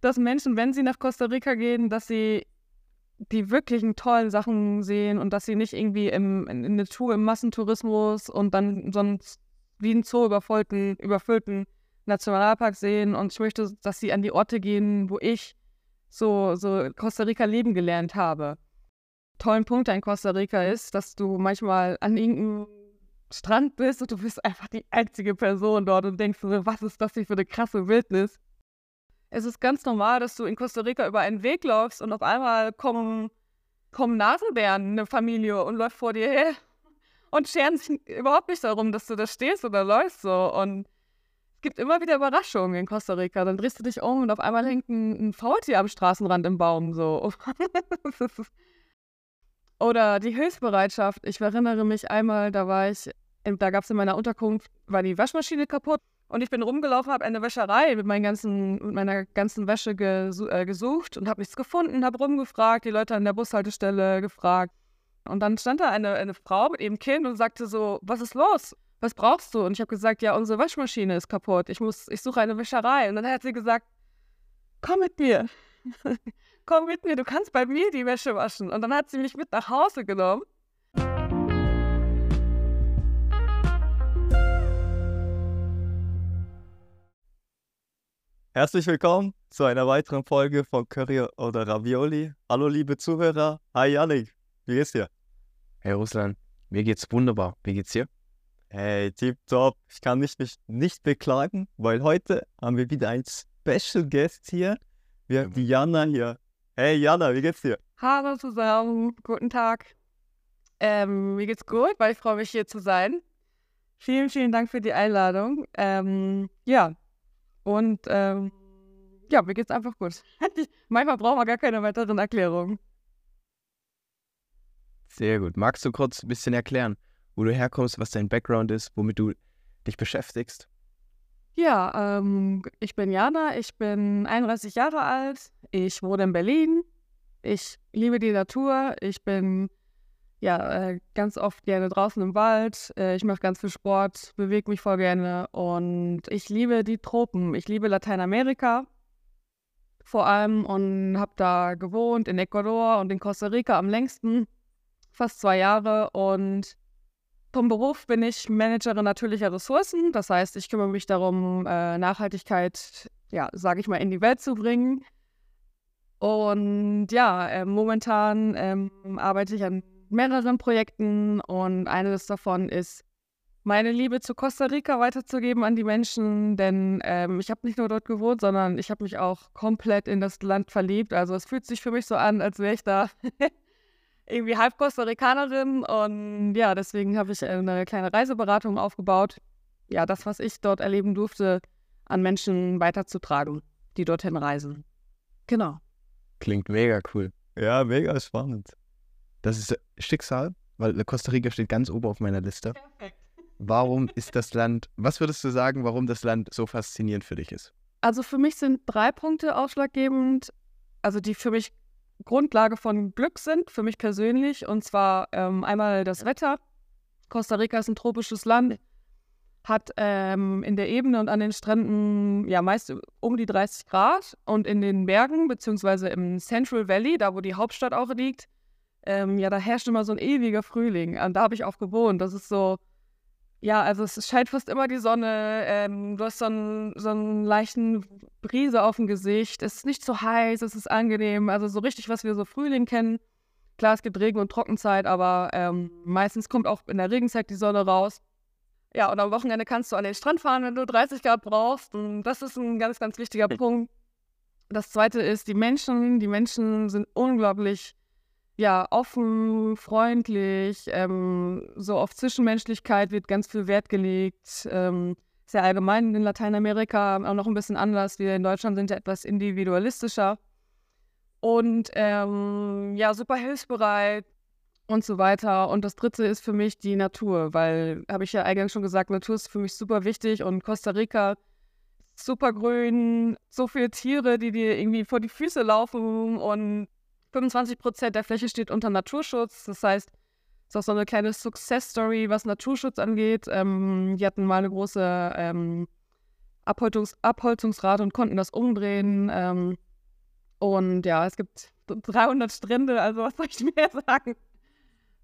dass Menschen, wenn sie nach Costa Rica gehen, dass sie die wirklichen tollen Sachen sehen und dass sie nicht irgendwie im, in, in der Tour im Massentourismus und dann sonst wie ein Zoo überfüllten, überfüllten Nationalpark sehen. Und ich möchte, dass sie an die Orte gehen, wo ich so, so Costa Rica leben gelernt habe. Tollen Punkt in Costa Rica ist, dass du manchmal an irgendeinem Strand bist und du bist einfach die einzige Person dort und denkst, was ist das hier für eine krasse Wildnis? Es ist ganz normal, dass du in Costa Rica über einen Weg läufst und auf einmal kommen, kommen Nasenbären, eine Familie, und läuft vor dir her und scheren sich überhaupt nicht darum, dass du da stehst oder läufst so. Und es gibt immer wieder Überraschungen in Costa Rica. Dann drehst du dich um und auf einmal hängt ein, ein Faultier am Straßenrand im Baum so. Oder die Hilfsbereitschaft. Ich erinnere mich einmal, da war ich, da gab es in meiner Unterkunft, war die Waschmaschine kaputt und ich bin rumgelaufen, habe eine Wäscherei mit, meinen ganzen, mit meiner ganzen Wäsche gesu äh, gesucht und habe nichts gefunden, habe rumgefragt, die Leute an der Bushaltestelle gefragt. Und dann stand da eine, eine Frau mit ihrem Kind und sagte so, was ist los? Was brauchst du? Und ich habe gesagt, ja, unsere Waschmaschine ist kaputt. Ich muss, ich suche eine Wäscherei. Und dann hat sie gesagt, komm mit mir. komm mit mir, du kannst bei mir die Wäsche waschen. Und dann hat sie mich mit nach Hause genommen Herzlich willkommen zu einer weiteren Folge von Curry oder Ravioli. Hallo liebe Zuhörer. Hi Yannick, wie geht's dir? Hey Ruslan, mir geht's wunderbar. Wie geht's dir? Hey, tipptopp. Ich kann mich nicht, nicht beklagen, weil heute haben wir wieder einen Special Guest hier. Wir haben die Jana hier. Hey Jana, wie geht's dir? Hallo zusammen, guten Tag. Ähm, mir geht's gut, weil ich freue mich hier zu sein. Vielen, vielen Dank für die Einladung. Ähm, ja, und ähm, ja, mir geht's einfach gut. Manchmal braucht man gar keine weiteren Erklärungen. Sehr gut. Magst du kurz ein bisschen erklären, wo du herkommst, was dein Background ist, womit du dich beschäftigst? Ja, ähm, ich bin Jana, ich bin 31 Jahre alt, ich wohne in Berlin, ich liebe die Natur, ich bin ja, äh, ganz oft gerne draußen im Wald. Äh, ich mache ganz viel Sport, bewege mich voll gerne und ich liebe die Tropen. Ich liebe Lateinamerika vor allem und habe da gewohnt in Ecuador und in Costa Rica am längsten, fast zwei Jahre und vom Beruf bin ich Managerin natürlicher Ressourcen. Das heißt, ich kümmere mich darum, äh, Nachhaltigkeit, ja, sage ich mal, in die Welt zu bringen. Und ja, momentan ähm, arbeite ich an mehreren Projekten und eines davon ist, meine Liebe zu Costa Rica weiterzugeben an die Menschen, denn ähm, ich habe nicht nur dort gewohnt, sondern ich habe mich auch komplett in das Land verliebt. Also es fühlt sich für mich so an, als wäre ich da irgendwie halb Costa Ricanerin und ja, deswegen habe ich eine kleine Reiseberatung aufgebaut. Ja, das, was ich dort erleben durfte, an Menschen weiterzutragen, die dorthin reisen. Genau. Klingt mega cool. Ja, mega spannend. Das ist Schicksal, weil Costa Rica steht ganz oben auf meiner Liste. Perfekt. Warum ist das Land, was würdest du sagen, warum das Land so faszinierend für dich ist? Also für mich sind drei Punkte ausschlaggebend, also die für mich Grundlage von Glück sind, für mich persönlich. Und zwar ähm, einmal das Wetter. Costa Rica ist ein tropisches Land, hat ähm, in der Ebene und an den Stränden ja meist um die 30 Grad und in den Bergen, beziehungsweise im Central Valley, da wo die Hauptstadt auch liegt, ähm, ja, da herrscht immer so ein ewiger Frühling. Und da habe ich auch gewohnt. Das ist so, ja, also es scheint fast immer die Sonne. Ähm, du hast so einen, so einen leichten Brise auf dem Gesicht. Es ist nicht so heiß, es ist angenehm. Also so richtig, was wir so Frühling kennen. Klar, es gibt Regen- und Trockenzeit, aber ähm, meistens kommt auch in der Regenzeit die Sonne raus. Ja, und am Wochenende kannst du an den Strand fahren, wenn du 30 Grad brauchst. Und das ist ein ganz, ganz wichtiger Punkt. Das zweite ist, die Menschen, die Menschen sind unglaublich ja, offen, freundlich, ähm, so auf Zwischenmenschlichkeit wird ganz viel Wert gelegt. Ähm, sehr allgemein in Lateinamerika auch noch ein bisschen anders. Wir in Deutschland sind ja etwas individualistischer. Und ähm, ja, super hilfsbereit und so weiter. Und das dritte ist für mich die Natur, weil, habe ich ja eingangs schon gesagt, Natur ist für mich super wichtig und Costa Rica super grün, so viele Tiere, die dir irgendwie vor die Füße laufen und 25 Prozent der Fläche steht unter Naturschutz. Das heißt, es ist auch so eine kleine Success-Story, was Naturschutz angeht. Ähm, die hatten mal eine große ähm, Abholzungs Abholzungsrate und konnten das umdrehen. Ähm, Und ja, es gibt 300 Strände, also was soll ich mehr sagen?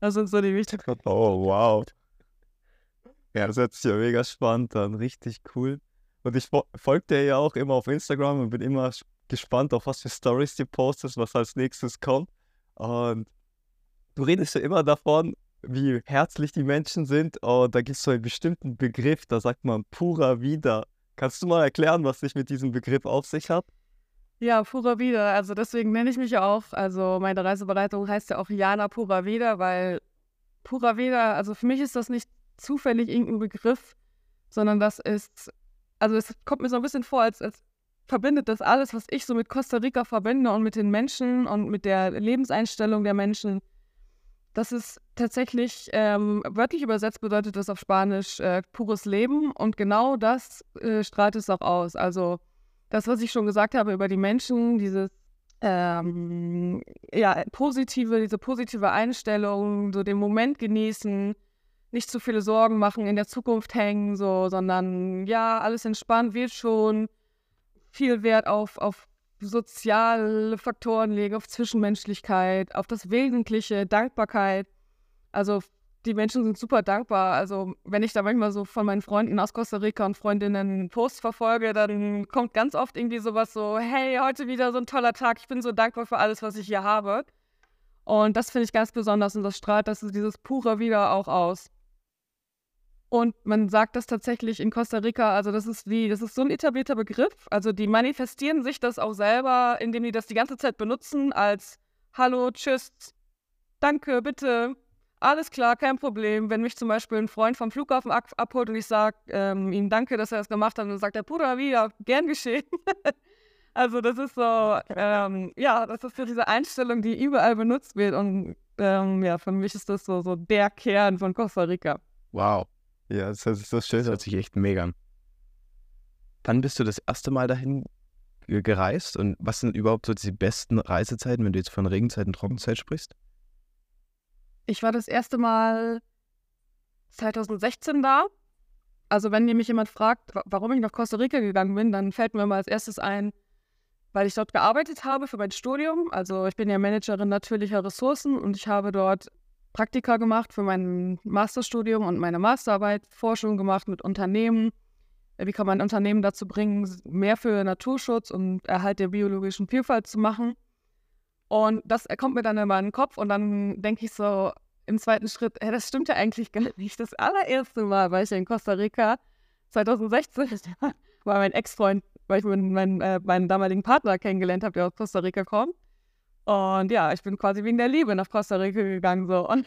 Das sind so die wichtigsten. Oh, wow. Ja, das hört sich ja mega spannend an, richtig cool. Und ich folge dir ja auch immer auf Instagram und bin immer gespannt, auf was für Stories du postest, was als nächstes kommt. Und du redest ja immer davon, wie herzlich die Menschen sind. Und da gibt es so einen bestimmten Begriff, da sagt man pura vida. Kannst du mal erklären, was sich mit diesem Begriff auf sich hat? Ja, pura vida. Also deswegen nenne ich mich auch. Also meine Reisebereitung heißt ja auch Jana pura vida, weil pura vida, also für mich ist das nicht zufällig irgendein Begriff, sondern das ist, also es kommt mir so ein bisschen vor, als, als verbindet das alles, was ich so mit Costa Rica verbinde und mit den Menschen und mit der Lebenseinstellung der Menschen. Das ist tatsächlich, ähm, wörtlich übersetzt bedeutet das auf Spanisch äh, pures Leben und genau das äh, strahlt es auch aus. Also das, was ich schon gesagt habe über die Menschen, dieses ähm, ja, positive, diese positive Einstellung, so den Moment genießen, nicht zu viele Sorgen machen, in der Zukunft hängen, so, sondern ja, alles entspannt wird schon, viel Wert auf, auf soziale Faktoren legen, auf Zwischenmenschlichkeit, auf das Wesentliche, Dankbarkeit. Also die Menschen sind super dankbar. Also wenn ich da manchmal so von meinen Freunden aus Costa Rica und Freundinnen Posts verfolge, dann kommt ganz oft irgendwie sowas so, hey, heute wieder so ein toller Tag, ich bin so dankbar für alles, was ich hier habe. Und das finde ich ganz besonders und das strahlt das dieses pure wieder auch aus. Und man sagt das tatsächlich in Costa Rica, also das ist wie, das ist so ein etablierter Begriff. Also die manifestieren sich das auch selber, indem die das die ganze Zeit benutzen als Hallo, Tschüss, Danke, bitte, alles klar, kein Problem. Wenn mich zum Beispiel ein Freund vom Flughafen ab abholt und ich sage ähm, ihm Danke, dass er das gemacht hat, dann sagt er, Bruder, wieder, gern geschehen. also das ist so, ähm, ja, das ist so diese Einstellung, die überall benutzt wird. Und ähm, ja, für mich ist das so, so der Kern von Costa Rica. Wow. Ja, das sich so schön Das hört sich echt mega an. Wann bist du das erste Mal dahin gereist und was sind überhaupt so die besten Reisezeiten, wenn du jetzt von Regenzeit und Trockenzeit sprichst? Ich war das erste Mal 2016 da. Also wenn mich jemand fragt, warum ich nach Costa Rica gegangen bin, dann fällt mir mal als erstes ein, weil ich dort gearbeitet habe für mein Studium. Also ich bin ja Managerin natürlicher Ressourcen und ich habe dort Praktika gemacht für mein Masterstudium und meine Masterarbeit, Forschung gemacht mit Unternehmen. Wie kann man Unternehmen dazu bringen, mehr für Naturschutz und Erhalt der biologischen Vielfalt zu machen? Und das kommt mir dann in meinen Kopf und dann denke ich so im zweiten Schritt, hey, das stimmt ja eigentlich gar nicht. Das allererste Mal war ich in Costa Rica 2016, war mein Ex-Freund, weil ich meinen, äh, meinen damaligen Partner kennengelernt habe, der aus Costa Rica kommt. Und ja, ich bin quasi wegen der Liebe nach Costa Rica gegangen so. Und,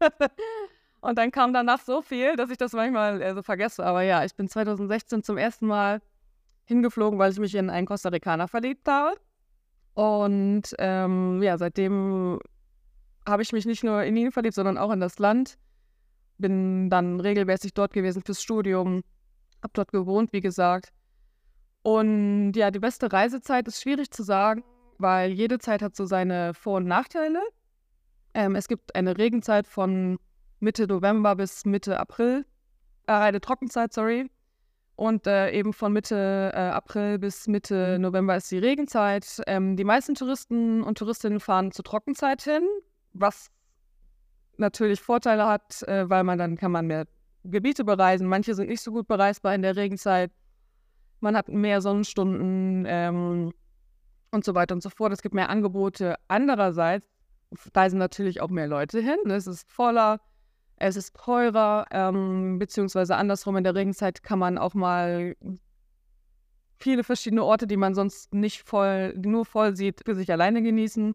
und dann kam danach so viel, dass ich das manchmal äh, so vergesse. Aber ja, ich bin 2016 zum ersten Mal hingeflogen, weil ich mich in einen Costa Ricaner verliebt habe. Und ähm, ja, seitdem habe ich mich nicht nur in ihn verliebt, sondern auch in das Land. Bin dann regelmäßig dort gewesen fürs Studium, habe dort gewohnt, wie gesagt. Und ja, die beste Reisezeit ist schwierig zu sagen weil jede Zeit hat so seine Vor- und Nachteile. Ähm, es gibt eine Regenzeit von Mitte November bis Mitte April, äh, eine Trockenzeit, sorry. Und äh, eben von Mitte äh, April bis Mitte mhm. November ist die Regenzeit. Ähm, die meisten Touristen und Touristinnen fahren zur Trockenzeit hin, was natürlich Vorteile hat, äh, weil man dann kann man mehr Gebiete bereisen. Manche sind nicht so gut bereisbar in der Regenzeit. Man hat mehr Sonnenstunden. Ähm, und so weiter und so fort. Es gibt mehr Angebote. Andererseits reisen natürlich auch mehr Leute hin. Es ist voller, es ist teurer, ähm, beziehungsweise andersrum in der Regenzeit kann man auch mal viele verschiedene Orte, die man sonst nicht voll, nur voll sieht, für sich alleine genießen.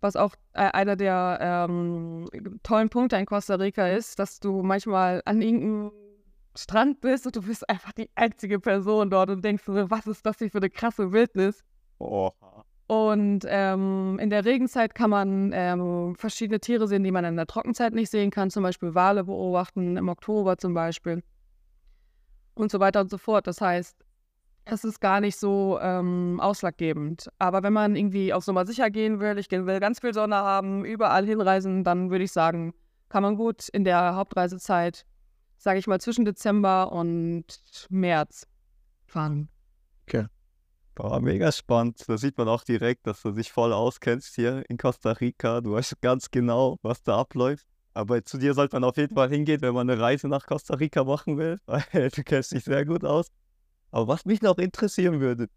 Was auch äh, einer der ähm, tollen Punkte in Costa Rica ist, dass du manchmal an irgendeinem Strand bist und du bist einfach die einzige Person dort und denkst, was ist das hier für eine krasse Wildnis? Oh. Und ähm, in der Regenzeit kann man ähm, verschiedene Tiere sehen, die man in der Trockenzeit nicht sehen kann, zum Beispiel Wale beobachten, im Oktober zum Beispiel. Und so weiter und so fort. Das heißt, es ist gar nicht so ähm, ausschlaggebend. Aber wenn man irgendwie auf Sommer sicher gehen will, ich will ganz viel Sonne haben, überall hinreisen, dann würde ich sagen, kann man gut in der Hauptreisezeit, sage ich mal, zwischen Dezember und März fahren. Okay. Boah, mega spannend. Da sieht man auch direkt, dass du dich voll auskennst hier in Costa Rica. Du weißt ganz genau, was da abläuft. Aber zu dir sollte man auf jeden Fall hingehen, wenn man eine Reise nach Costa Rica machen will, weil du kennst dich sehr gut aus. Aber was mich noch interessieren würde,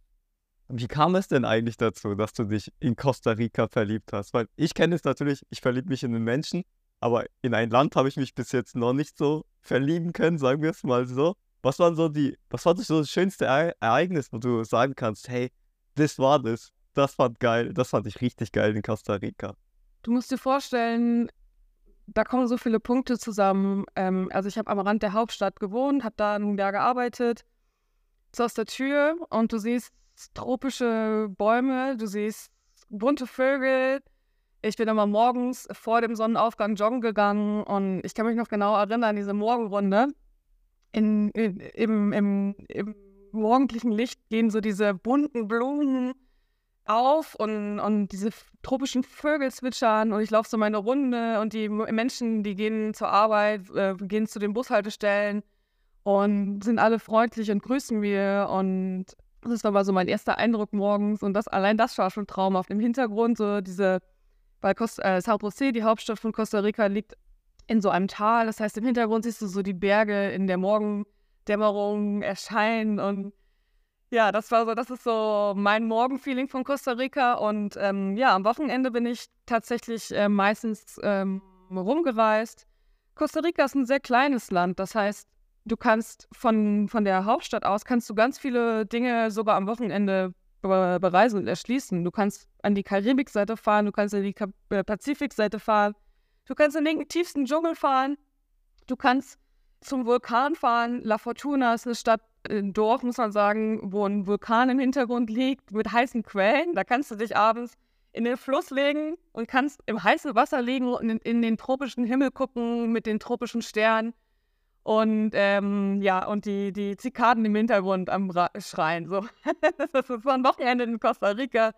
wie kam es denn eigentlich dazu, dass du dich in Costa Rica verliebt hast? Weil ich kenne es natürlich, ich verliebe mich in einen Menschen, aber in ein Land habe ich mich bis jetzt noch nicht so verlieben können, sagen wir es mal so. Was waren so die, was war so das schönste Ereignis, wo du sagen kannst, hey, das war das, das fand geil, das fand ich richtig geil in Costa Rica. Du musst dir vorstellen, da kommen so viele Punkte zusammen. Ähm, also ich habe am Rand der Hauptstadt gewohnt, habe da ein Jahr gearbeitet. So aus der Tür und du siehst tropische Bäume, du siehst bunte Vögel. Ich bin immer morgens vor dem Sonnenaufgang joggen gegangen und ich kann mich noch genau erinnern, diese Morgenrunde. In, in, im, im, Im morgendlichen Licht gehen so diese bunten Blumen auf und, und diese tropischen Vögel zwitschern und ich laufe so meine Runde und die Menschen, die gehen zur Arbeit, äh, gehen zu den Bushaltestellen und sind alle freundlich und grüßen mir und das war mal so mein erster Eindruck morgens und das allein das war schon Traum auf dem Hintergrund so diese weil Costa, äh, Sao José, die Hauptstadt von Costa Rica, liegt in so einem Tal. Das heißt, im Hintergrund siehst du so die Berge in der Morgendämmerung erscheinen und ja, das war so, das ist so mein Morgenfeeling von Costa Rica. Und ähm, ja, am Wochenende bin ich tatsächlich äh, meistens ähm, rumgereist. Costa Rica ist ein sehr kleines Land. Das heißt, du kannst von, von der Hauptstadt aus kannst du ganz viele Dinge sogar am Wochenende be bereisen und erschließen. Du kannst an die Karibikseite fahren, du kannst an die äh, Pazifikseite fahren, du kannst in den tiefsten Dschungel fahren, du kannst zum Vulkan fahren. La Fortuna ist eine Stadt, ein Dorf, muss man sagen, wo ein Vulkan im Hintergrund liegt mit heißen Quellen. Da kannst du dich abends in den Fluss legen und kannst im heißen Wasser liegen und in, in den tropischen Himmel gucken mit den tropischen Sternen. Und ähm, ja, und die, die Zikaden im Hintergrund am Ra Schreien. So. das war ein Wochenende in Costa Rica.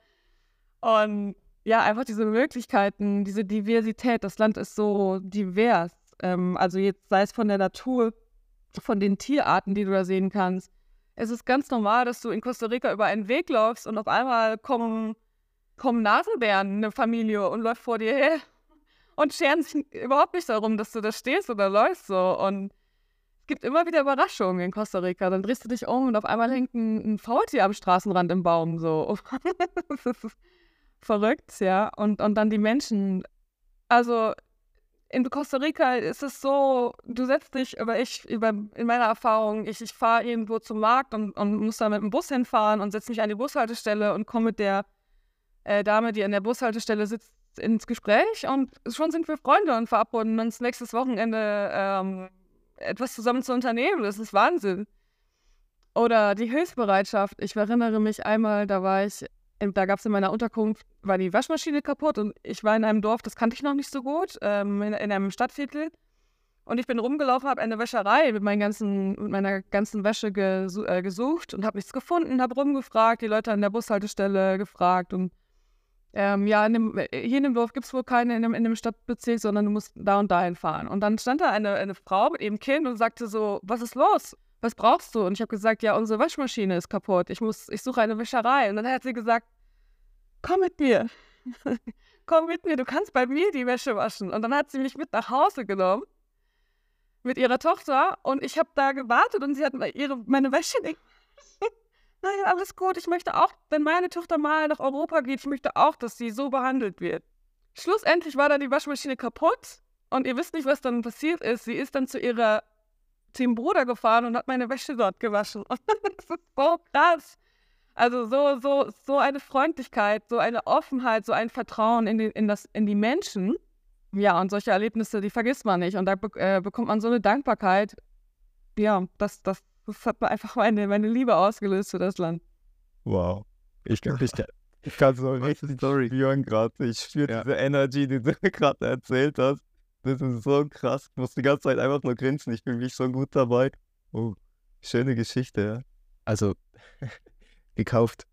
Und ja, einfach diese Möglichkeiten, diese Diversität. Das Land ist so divers. Ähm, also jetzt sei es von der Natur, von den Tierarten, die du da sehen kannst. Es ist ganz normal, dass du in Costa Rica über einen Weg läufst und auf einmal kommen, kommen Nasenbären, eine Familie, und läuft vor dir her und scheren sich überhaupt nicht darum, dass du da stehst oder läufst so. Und es gibt immer wieder Überraschungen in Costa Rica. Dann drehst du dich um und auf einmal hängt ein, Faultier am Straßenrand im Baum so. verrückt, ja. Und, und dann die Menschen. Also in Costa Rica ist es so, du setzt dich, aber ich, über, in meiner Erfahrung, ich, ich fahre irgendwo zum Markt und, und muss da mit dem Bus hinfahren und setze mich an die Bushaltestelle und komme mit der äh, Dame, die an der Bushaltestelle sitzt, ins Gespräch und schon sind wir Freunde und verabreden uns nächstes Wochenende ähm, etwas zusammen zu unternehmen. Das ist Wahnsinn. Oder die Hilfsbereitschaft. Ich erinnere mich einmal, da war ich da gab es in meiner Unterkunft, war die Waschmaschine kaputt und ich war in einem Dorf, das kannte ich noch nicht so gut, ähm, in, in, einem Stadtviertel. Und ich bin rumgelaufen, habe eine Wäscherei mit, ganzen, mit meiner ganzen Wäsche gesu äh, gesucht und habe nichts gefunden, habe rumgefragt, die Leute an der Bushaltestelle gefragt und ähm, ja, in dem, hier in dem Dorf gibt es wohl keine in dem, in dem Stadtbezirk, sondern du musst da und dahin fahren. Und dann stand da eine, eine Frau mit ihrem Kind und sagte so, was ist los? Was brauchst du? Und ich habe gesagt, ja, unsere Waschmaschine ist kaputt. Ich muss, ich suche eine Wäscherei. Und dann hat sie gesagt, komm mit mir. komm mit mir, du kannst bei mir die Wäsche waschen. Und dann hat sie mich mit nach Hause genommen mit ihrer Tochter und ich habe da gewartet und sie hat ihre, meine Wäsche nicht. naja, alles gut. Ich möchte auch, wenn meine Tochter mal nach Europa geht, ich möchte auch, dass sie so behandelt wird. Schlussendlich war dann die Waschmaschine kaputt und ihr wisst nicht, was dann passiert ist. Sie ist dann zu ihrer zum Bruder gefahren und hat meine Wäsche dort gewaschen. Und das ist so krass. Also so, so, so eine Freundlichkeit, so eine Offenheit, so ein Vertrauen in die, in das, in die Menschen. Ja, und solche Erlebnisse, die vergisst man nicht. Und da be äh, bekommt man so eine Dankbarkeit. Ja, das, das, das hat einfach meine, meine Liebe ausgelöst für das Land. Wow. Ich kann dich ich kann so richtig spüren gerade. Ich spüre ja. diese Energy, die du gerade erzählt hast. Das ist so krass. Ich muss die ganze Zeit einfach nur grinsen. Ich bin mich so gut dabei. Oh, schöne Geschichte, ja. Also, gekauft.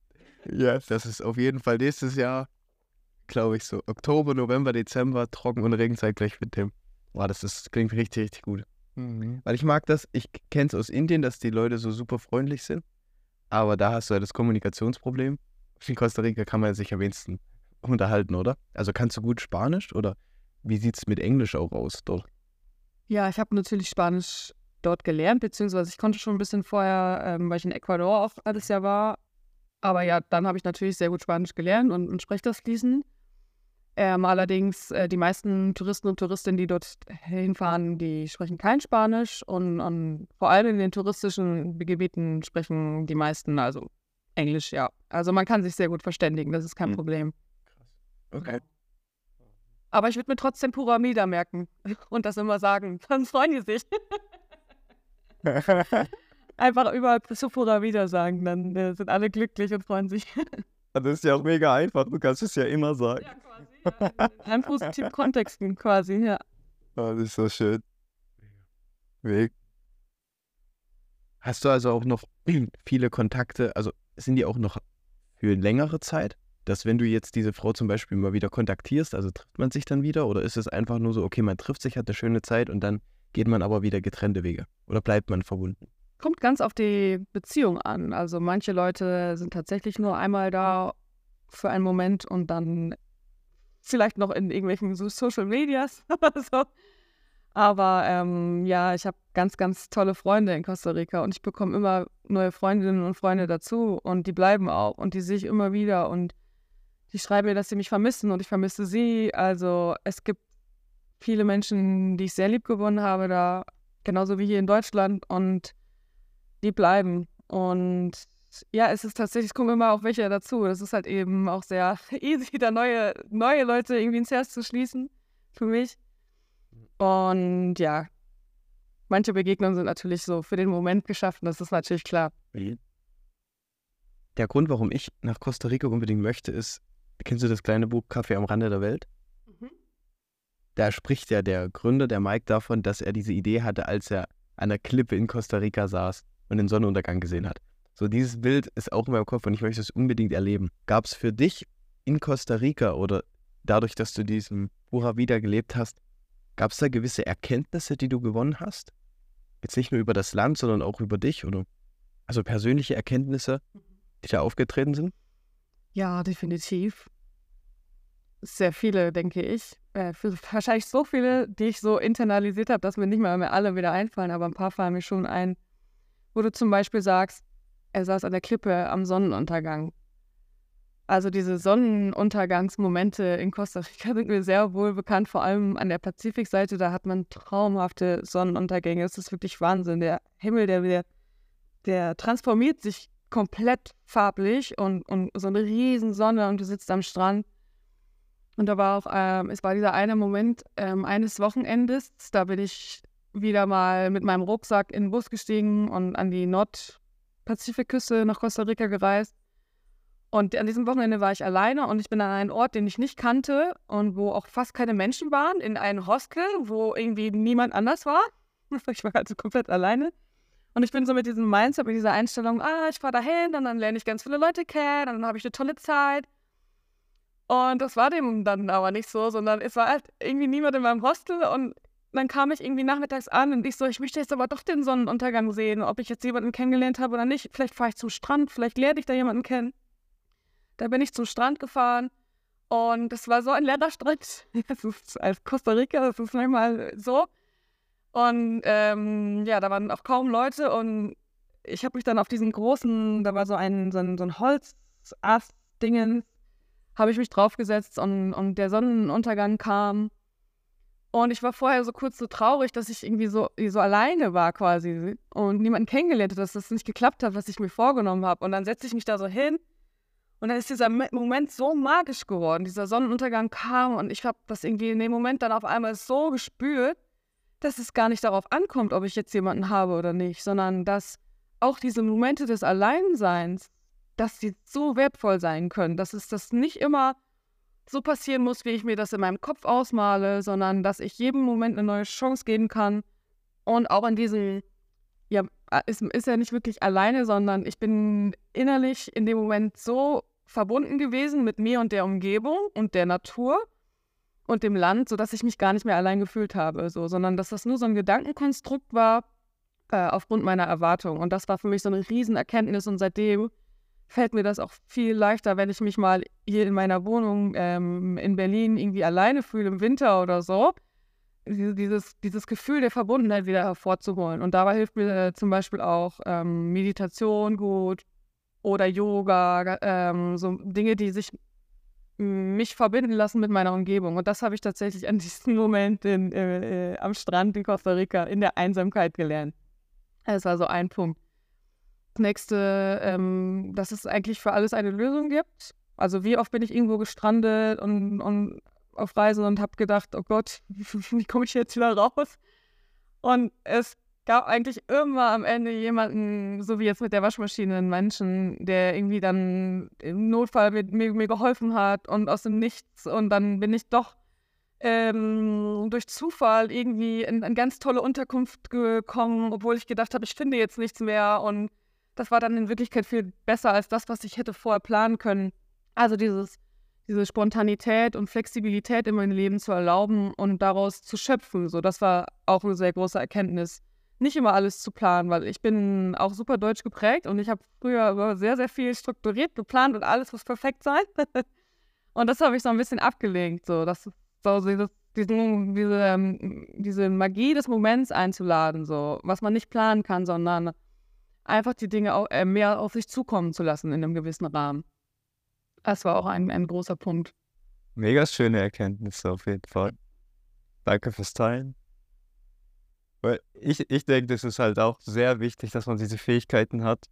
Yes. Das ist auf jeden Fall nächstes Jahr, glaube ich, so Oktober, November, Dezember, Trocken- und Regenzeit gleich mit dem. Boah, das, ist, klingt richtig, richtig gut. Mhm. Weil ich mag das, ich kenne es aus Indien, dass die Leute so super freundlich sind. aber da hast du ja das Kommunikationsproblem. In Costa Rica kann man sich am wenigsten unterhalten, oder? Also kannst du gut Spanisch oder wie sieht es mit Englisch auch aus dort? Ja, ich habe natürlich Spanisch dort gelernt, beziehungsweise ich konnte schon ein bisschen vorher, ähm, weil ich in Ecuador auch alles Jahr war. Aber ja, dann habe ich natürlich sehr gut Spanisch gelernt und, und spreche das fließend. Ähm, allerdings, äh, die meisten Touristen und Touristinnen, die dort hinfahren, die sprechen kein Spanisch und, und, vor allem in den touristischen Gebieten sprechen die meisten also Englisch, ja. Also man kann sich sehr gut verständigen, das ist kein Mhm. Problem. Okay. Aber ich würde mir trotzdem Pura Vida merken und das immer sagen, dann freuen die sich. Einfach überall zu Pura Vida sagen, dann äh, sind alle glücklich und freuen sich. Das ist ja auch mega einfach, du kannst es ja immer sagen. quasi. Ja. In einem positiven Kontexten quasi, ja. Oh, das ist so schön. Weg. Hast du also auch noch viele Kontakte, also sind die auch noch für längere Zeit? Dass wenn du jetzt diese Frau zum Beispiel mal wieder kontaktierst, also trifft man sich dann wieder oder ist es einfach nur so, okay, man trifft sich, hat eine schöne Zeit und dann geht man aber wieder getrennte Wege? Oder bleibt man verbunden? Kommt ganz auf die Beziehung an. Also manche Leute sind tatsächlich nur einmal da für einen Moment und dann vielleicht noch in irgendwelchen so Social Medias oder so. Aber ähm, ja, ich habe ganz, ganz tolle Freunde in Costa Rica und ich bekomme immer neue Freundinnen und Freunde dazu und die bleiben auch und die sehe ich immer wieder und die schreiben mir, dass sie mich vermissen und ich vermisse sie. Also es gibt viele Menschen, die ich sehr lieb gewonnen habe da, genauso wie hier in Deutschland und die bleiben. Und ja, es ist tatsächlich, es kommen immer auch welche dazu. Das ist halt eben auch sehr easy, da neue, neue Leute irgendwie ins Herz zu schließen für mich. Und ja, manche Begegnungen sind natürlich so für den Moment geschaffen, das ist natürlich klar. Der Grund, warum ich nach Costa Rica unbedingt möchte, ist, kennst du das kleine Buch Kaffee am Rande der Welt? Da spricht ja der Gründer, der Mike, davon, dass er diese Idee hatte, als er an der Klippe in Costa Rica saß und den Sonnenuntergang gesehen hat. So, dieses Bild ist auch in meinem Kopf und ich möchte es unbedingt erleben. Gab es für dich in Costa Rica oder dadurch, dass du diesen Pura Vida gelebt hast, gab es da gewisse Erkenntnisse, die du gewonnen hast? Jetzt nicht nur über das Land, sondern auch über dich oder also persönliche Erkenntnisse, die da aufgetreten sind? Ja, definitiv. Sehr viele, denke ich. Äh, für, wahrscheinlich so viele, die ich so internalisiert habe, dass mir nicht mal mehr alle wieder einfallen, aber ein paar fallen mir schon ein. Wo du zum Beispiel sagst, er saß an der Klippe am Sonnenuntergang. Also diese Sonnenuntergangsmomente in Costa Rica sind mir sehr wohl bekannt, vor allem an der Pazifikseite, da hat man traumhafte Sonnenuntergänge. Es ist wirklich Wahnsinn. Der Himmel, der, der, der transformiert sich komplett farblich und, und so eine riesen Sonne und du sitzt am Strand. Und da war auch, ähm, es war dieser eine Moment ähm, eines Wochenendes, da bin ich wieder mal mit meinem Rucksack in den Bus gestiegen und an die Nordpazifikküste nach Costa Rica gereist. Und an diesem Wochenende war ich alleine und ich bin an einen Ort, den ich nicht kannte und wo auch fast keine Menschen waren, in ein Hostel, wo irgendwie niemand anders war. Ich war also komplett alleine. Und ich bin so mit diesem Mindset, mit dieser Einstellung, ah, ich fahre dahin und dann lerne ich ganz viele Leute kennen und dann habe ich eine tolle Zeit. Und das war dem dann aber nicht so, sondern es war halt irgendwie niemand in meinem Hostel und dann kam ich irgendwie nachmittags an und ich so, ich möchte jetzt aber doch den Sonnenuntergang sehen, ob ich jetzt jemanden kennengelernt habe oder nicht. Vielleicht fahre ich zum Strand, vielleicht lerne ich da jemanden kennen. Da bin ich zum Strand gefahren und es war so ein leerer Strand. Das als Costa Rica, das ist manchmal so. Und ähm, ja, da waren auch kaum Leute und ich habe mich dann auf diesen großen, da war so ein, so ein, so ein Holzast-Dingen, habe ich mich draufgesetzt und, und der Sonnenuntergang kam. Und ich war vorher so kurz so traurig, dass ich irgendwie so, so alleine war quasi und niemanden kennengelernt hat, dass das nicht geklappt hat, was ich mir vorgenommen habe. Und dann setze ich mich da so hin und dann ist dieser Moment so magisch geworden. Dieser Sonnenuntergang kam und ich habe das irgendwie in dem Moment dann auf einmal so gespürt, dass es gar nicht darauf ankommt, ob ich jetzt jemanden habe oder nicht, sondern dass auch diese Momente des Alleinseins, dass sie so wertvoll sein können, dass es das nicht immer so passieren muss, wie ich mir das in meinem Kopf ausmale, sondern dass ich jedem Moment eine neue Chance geben kann. Und auch in diesem, ja, es ist ja nicht wirklich alleine, sondern ich bin innerlich in dem Moment so verbunden gewesen mit mir und der Umgebung und der Natur und dem Land, sodass ich mich gar nicht mehr allein gefühlt habe, so, sondern dass das nur so ein Gedankenkonstrukt war, äh, aufgrund meiner Erwartung. Und das war für mich so eine Riesenerkenntnis und seitdem fällt mir das auch viel leichter, wenn ich mich mal hier in meiner Wohnung ähm, in Berlin irgendwie alleine fühle im Winter oder so, dieses, dieses Gefühl der Verbundenheit wieder hervorzuholen. Und dabei hilft mir äh, zum Beispiel auch ähm, Meditation gut oder Yoga, ähm, so Dinge, die sich mich verbinden lassen mit meiner Umgebung. Und das habe ich tatsächlich an diesem Moment in, äh, äh, am Strand in Costa Rica in der Einsamkeit gelernt. Das war so ein Punkt. Das nächste, ähm, dass es eigentlich für alles eine Lösung gibt. Also wie oft bin ich irgendwo gestrandet und, und auf Reisen und habe gedacht, oh Gott, wie komme ich jetzt wieder raus? Und es gab eigentlich immer am Ende jemanden, so wie jetzt mit der Waschmaschine, einen Menschen, der irgendwie dann im Notfall mir, mir, mir geholfen hat und aus dem Nichts. Und dann bin ich doch ähm, durch Zufall irgendwie in eine ganz tolle Unterkunft gekommen, obwohl ich gedacht habe, ich finde jetzt nichts mehr. Und das war dann in Wirklichkeit viel besser als das, was ich hätte vorher planen können. Also dieses, diese Spontanität und Flexibilität in meinem Leben zu erlauben und daraus zu schöpfen. So, das war auch eine sehr große Erkenntnis nicht immer alles zu planen, weil ich bin auch super deutsch geprägt und ich habe früher sehr, sehr viel strukturiert geplant und alles muss perfekt sein. und das habe ich so ein bisschen abgelenkt, so, das, so dieses, diesen, diese, ähm, diese Magie des Moments einzuladen, so, was man nicht planen kann, sondern einfach die Dinge auch, äh, mehr auf sich zukommen zu lassen in einem gewissen Rahmen. Das war auch ein, ein großer Punkt. Mega schöne Erkenntnisse auf jeden Fall. Danke fürs Teilen. Weil ich, ich denke, das ist halt auch sehr wichtig, dass man diese Fähigkeiten hat,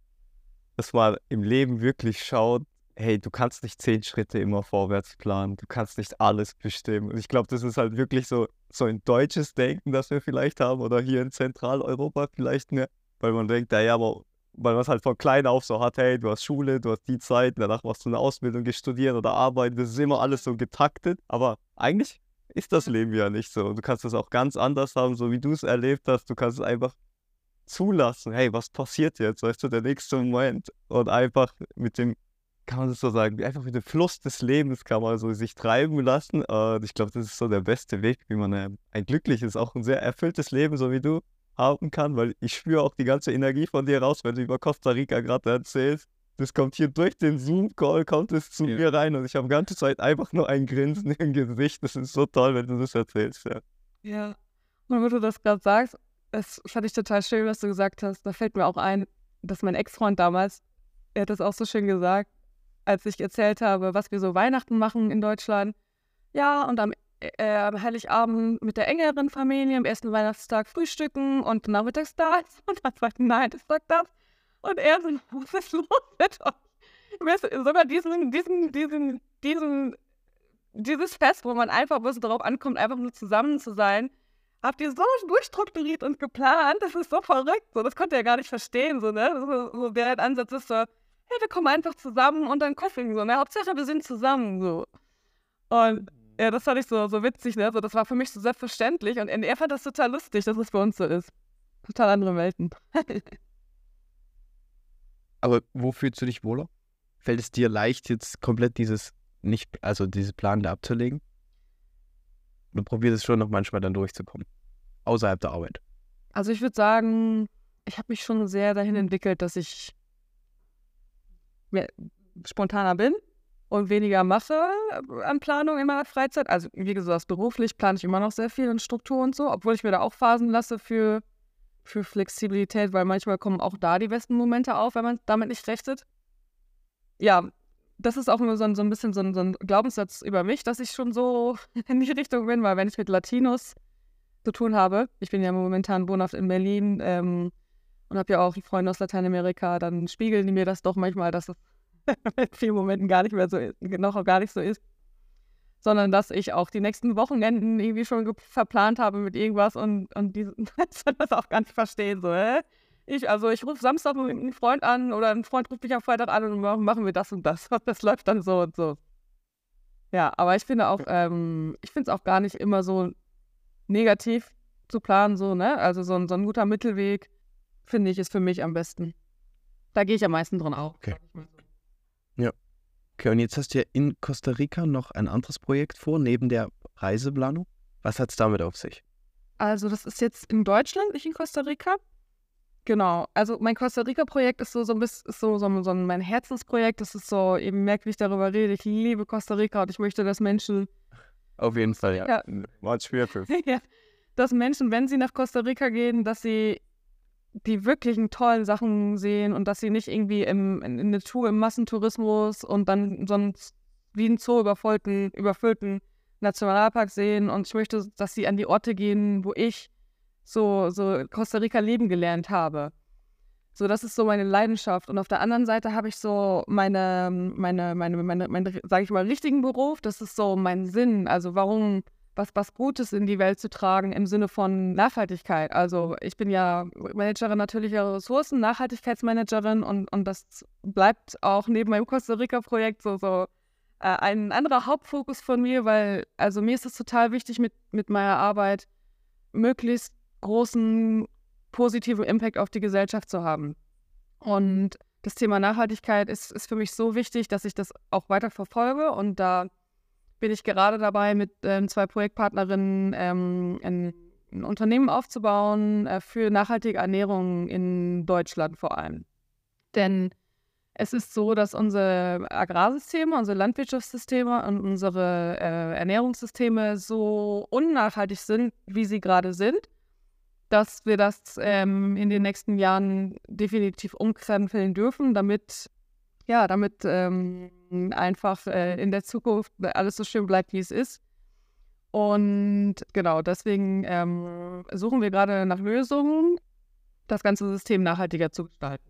dass man im Leben wirklich schaut, hey, du kannst nicht zehn Schritte immer vorwärts planen, du kannst nicht alles bestimmen. Und ich glaube, das ist halt wirklich so, so ein deutsches Denken, das wir vielleicht haben, oder hier in Zentraleuropa vielleicht mehr, weil man denkt, naja, aber weil man es halt von klein auf so hat, hey, du hast Schule, du hast die Zeit, danach machst du eine Ausbildung, gehst studieren oder arbeiten, das ist immer alles so getaktet. Aber eigentlich ist das Leben ja nicht so. Du kannst es auch ganz anders haben, so wie du es erlebt hast. Du kannst es einfach zulassen. Hey, was passiert jetzt? Weißt du, der nächste Moment. Und einfach mit dem, kann man das so sagen, einfach mit dem Fluss des Lebens kann man so sich treiben lassen. Und ich glaube, das ist so der beste Weg, wie man ein, ein glückliches, auch ein sehr erfülltes Leben, so wie du, haben kann, weil ich spüre auch die ganze Energie von dir raus, wenn du über Costa Rica gerade erzählst das kommt hier durch den Zoom-Call, kommt es zu ja. mir rein und ich habe die ganze Zeit einfach nur ein Grinsen im Gesicht. Das ist so toll, wenn du das erzählst. Ja, ja. und wenn du das gerade sagst, das fand ich total schön, was du gesagt hast. Da fällt mir auch ein, dass mein Ex-Freund damals, er hat das auch so schön gesagt, als ich erzählt habe, was wir so Weihnachten machen in Deutschland. Ja, und am, äh, am Heiligabend mit der engeren Familie, am ersten Weihnachtstag frühstücken und nachmittags da. Und dann sagt nein, das sagt das. Und er so, was ist los mit euch? Sogar diesen, diesen, diesen, diesen, dieses Fest, wo man einfach, wo es darauf ankommt, einfach nur zusammen zu sein, habt ihr so durchstrukturiert und geplant, das ist so verrückt. So, das konnte er gar nicht verstehen. So, ne? so, so der Ansatz ist so, hey, wir kommen einfach zusammen und dann kochen. So, ne? Hauptsache, wir sind zusammen. So. Und ja, das fand ich so, so witzig. Ne? So, das war für mich so selbstverständlich. Und er fand das total lustig, dass es bei uns so ist. Total andere Welten. Aber wo fühlst du dich wohler? Fällt es dir leicht, jetzt komplett dieses nicht, also dieses Plan da abzulegen? Du probierst es schon noch manchmal dann durchzukommen. Außerhalb der Arbeit. Also ich würde sagen, ich habe mich schon sehr dahin entwickelt, dass ich spontaner bin und weniger mache an Planung in meiner Freizeit. Also wie gesagt, beruflich plane ich immer noch sehr viel in Struktur und so, obwohl ich mir da auch Phasen lasse für für Flexibilität, weil manchmal kommen auch da die besten Momente auf, wenn man damit nicht rechnet. Ja, das ist auch nur so ein, so ein bisschen so ein, so ein, Glaubenssatz über mich, dass ich schon so in die Richtung bin, weil wenn ich mit Latinos zu tun habe, ich bin ja momentan wohnhaft in Berlin ähm, und habe ja auch Freunde aus Lateinamerika, dann spiegeln die mir das doch manchmal, dass es in vielen Momenten gar nicht mehr so ist, noch gar nicht so ist sondern dass ich auch die nächsten Wochenenden irgendwie schon verplant habe mit irgendwas und, und die das auch gar nicht verstehen. So, hä? Ich, also ich rufe Samstag mit einem Freund an oder ein Freund ruft mich am Freitag an und machen wir das und das. Und das läuft dann so und so. Ja, aber ich finde auch, ähm, ich finde es auch gar nicht immer so negativ zu planen, so, ne? Also so ein, so ein guter Mittelweg, finde ich, ist für mich am besten. Da gehe ich am meisten drin auch. Okay. Okay, und jetzt hast du ja in Costa Rica noch ein anderes Projekt vor, neben der Reiseplanung. Was hat es damit auf sich? Also, das ist jetzt in Deutschland, nicht in Costa Rica. Genau. Also mein Costa Rica-Projekt ist so, so ein bisschen so, so, so mein Herzensprojekt. Das ist so, eben merkt, wie ich darüber rede. Ich liebe Costa Rica und ich möchte, dass Menschen. Auf jeden Fall, ja. Ja. Much beautiful. ja, dass Menschen, wenn sie nach Costa Rica gehen, dass sie die wirklichen tollen Sachen sehen und dass sie nicht irgendwie im, in, in eine Tour im Massentourismus und dann sonst wie ein Zoo überfüllten, Nationalpark sehen. Und ich möchte, dass sie an die Orte gehen, wo ich so, so Costa Rica leben gelernt habe. So, das ist so meine Leidenschaft. Und auf der anderen Seite habe ich so meine, meine, meine, meine, meine, sage ich mal, richtigen Beruf. Das ist so mein Sinn. Also warum was, was Gutes in die Welt zu tragen im Sinne von Nachhaltigkeit. Also ich bin ja Managerin natürlicher Ressourcen, Nachhaltigkeitsmanagerin und, und das bleibt auch neben meinem Costa Rica-Projekt so, so äh, ein anderer Hauptfokus von mir, weil also mir ist es total wichtig mit, mit meiner Arbeit möglichst großen positiven Impact auf die Gesellschaft zu haben. Und das Thema Nachhaltigkeit ist, ist für mich so wichtig, dass ich das auch weiter verfolge und da bin ich gerade dabei, mit ähm, zwei Projektpartnerinnen ähm, ein, ein, Unternehmen aufzubauen äh, für nachhaltige Ernährung in Deutschland vor allem. Denn es ist so, dass unsere Agrarsysteme, unsere Landwirtschaftssysteme und unsere äh, Ernährungssysteme so unnachhaltig sind, wie sie gerade sind, dass wir das ähm, in den nächsten Jahren definitiv umkrempeln dürfen, damit ja, damit ähm, einfach äh, in der Zukunft alles so schön bleibt, wie es ist. Und genau, deswegen ähm, suchen wir gerade nach Lösungen, das ganze System nachhaltiger zu gestalten.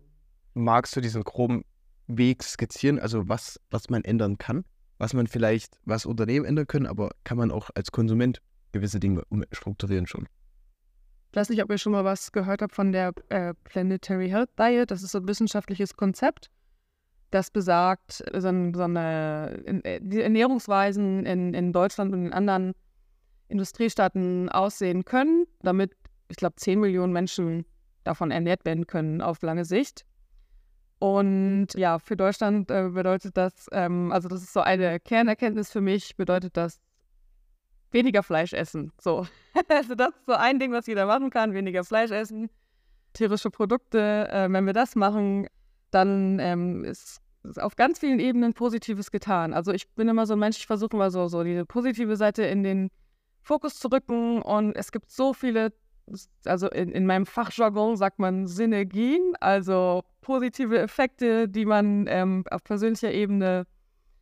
Magst du diesen groben Weg skizzieren, also was, was man ändern kann? Was man vielleicht, was Unternehmen ändern können, aber kann man auch als Konsument gewisse Dinge umstrukturieren schon? Ich weiß nicht, ob ihr schon mal was gehört habt von der äh, Planetary Health Diet. Das ist so ein wissenschaftliches Konzept das besagt, so, so eine, äh, die Ernährungsweisen in, in Deutschland und in anderen Industriestaaten aussehen können, damit, ich glaube, 10 Millionen Menschen davon ernährt werden können auf lange Sicht. Und ja, für Deutschland äh, bedeutet das, ähm, also das ist so eine Kernerkenntnis für mich, bedeutet das weniger Fleisch essen. So. also das ist so ein Ding, was jeder machen kann, weniger Fleisch essen, tierische Produkte. Äh, wenn wir das machen, dann ähm, ist, auf ganz vielen Ebenen Positives getan. Also ich bin immer so ein Mensch, ich versuche immer so, so diese positive Seite in den Fokus zu rücken und es gibt so viele, also in, in meinem Fachjargon sagt man Synergien, also positive Effekte, die man ähm, auf persönlicher Ebene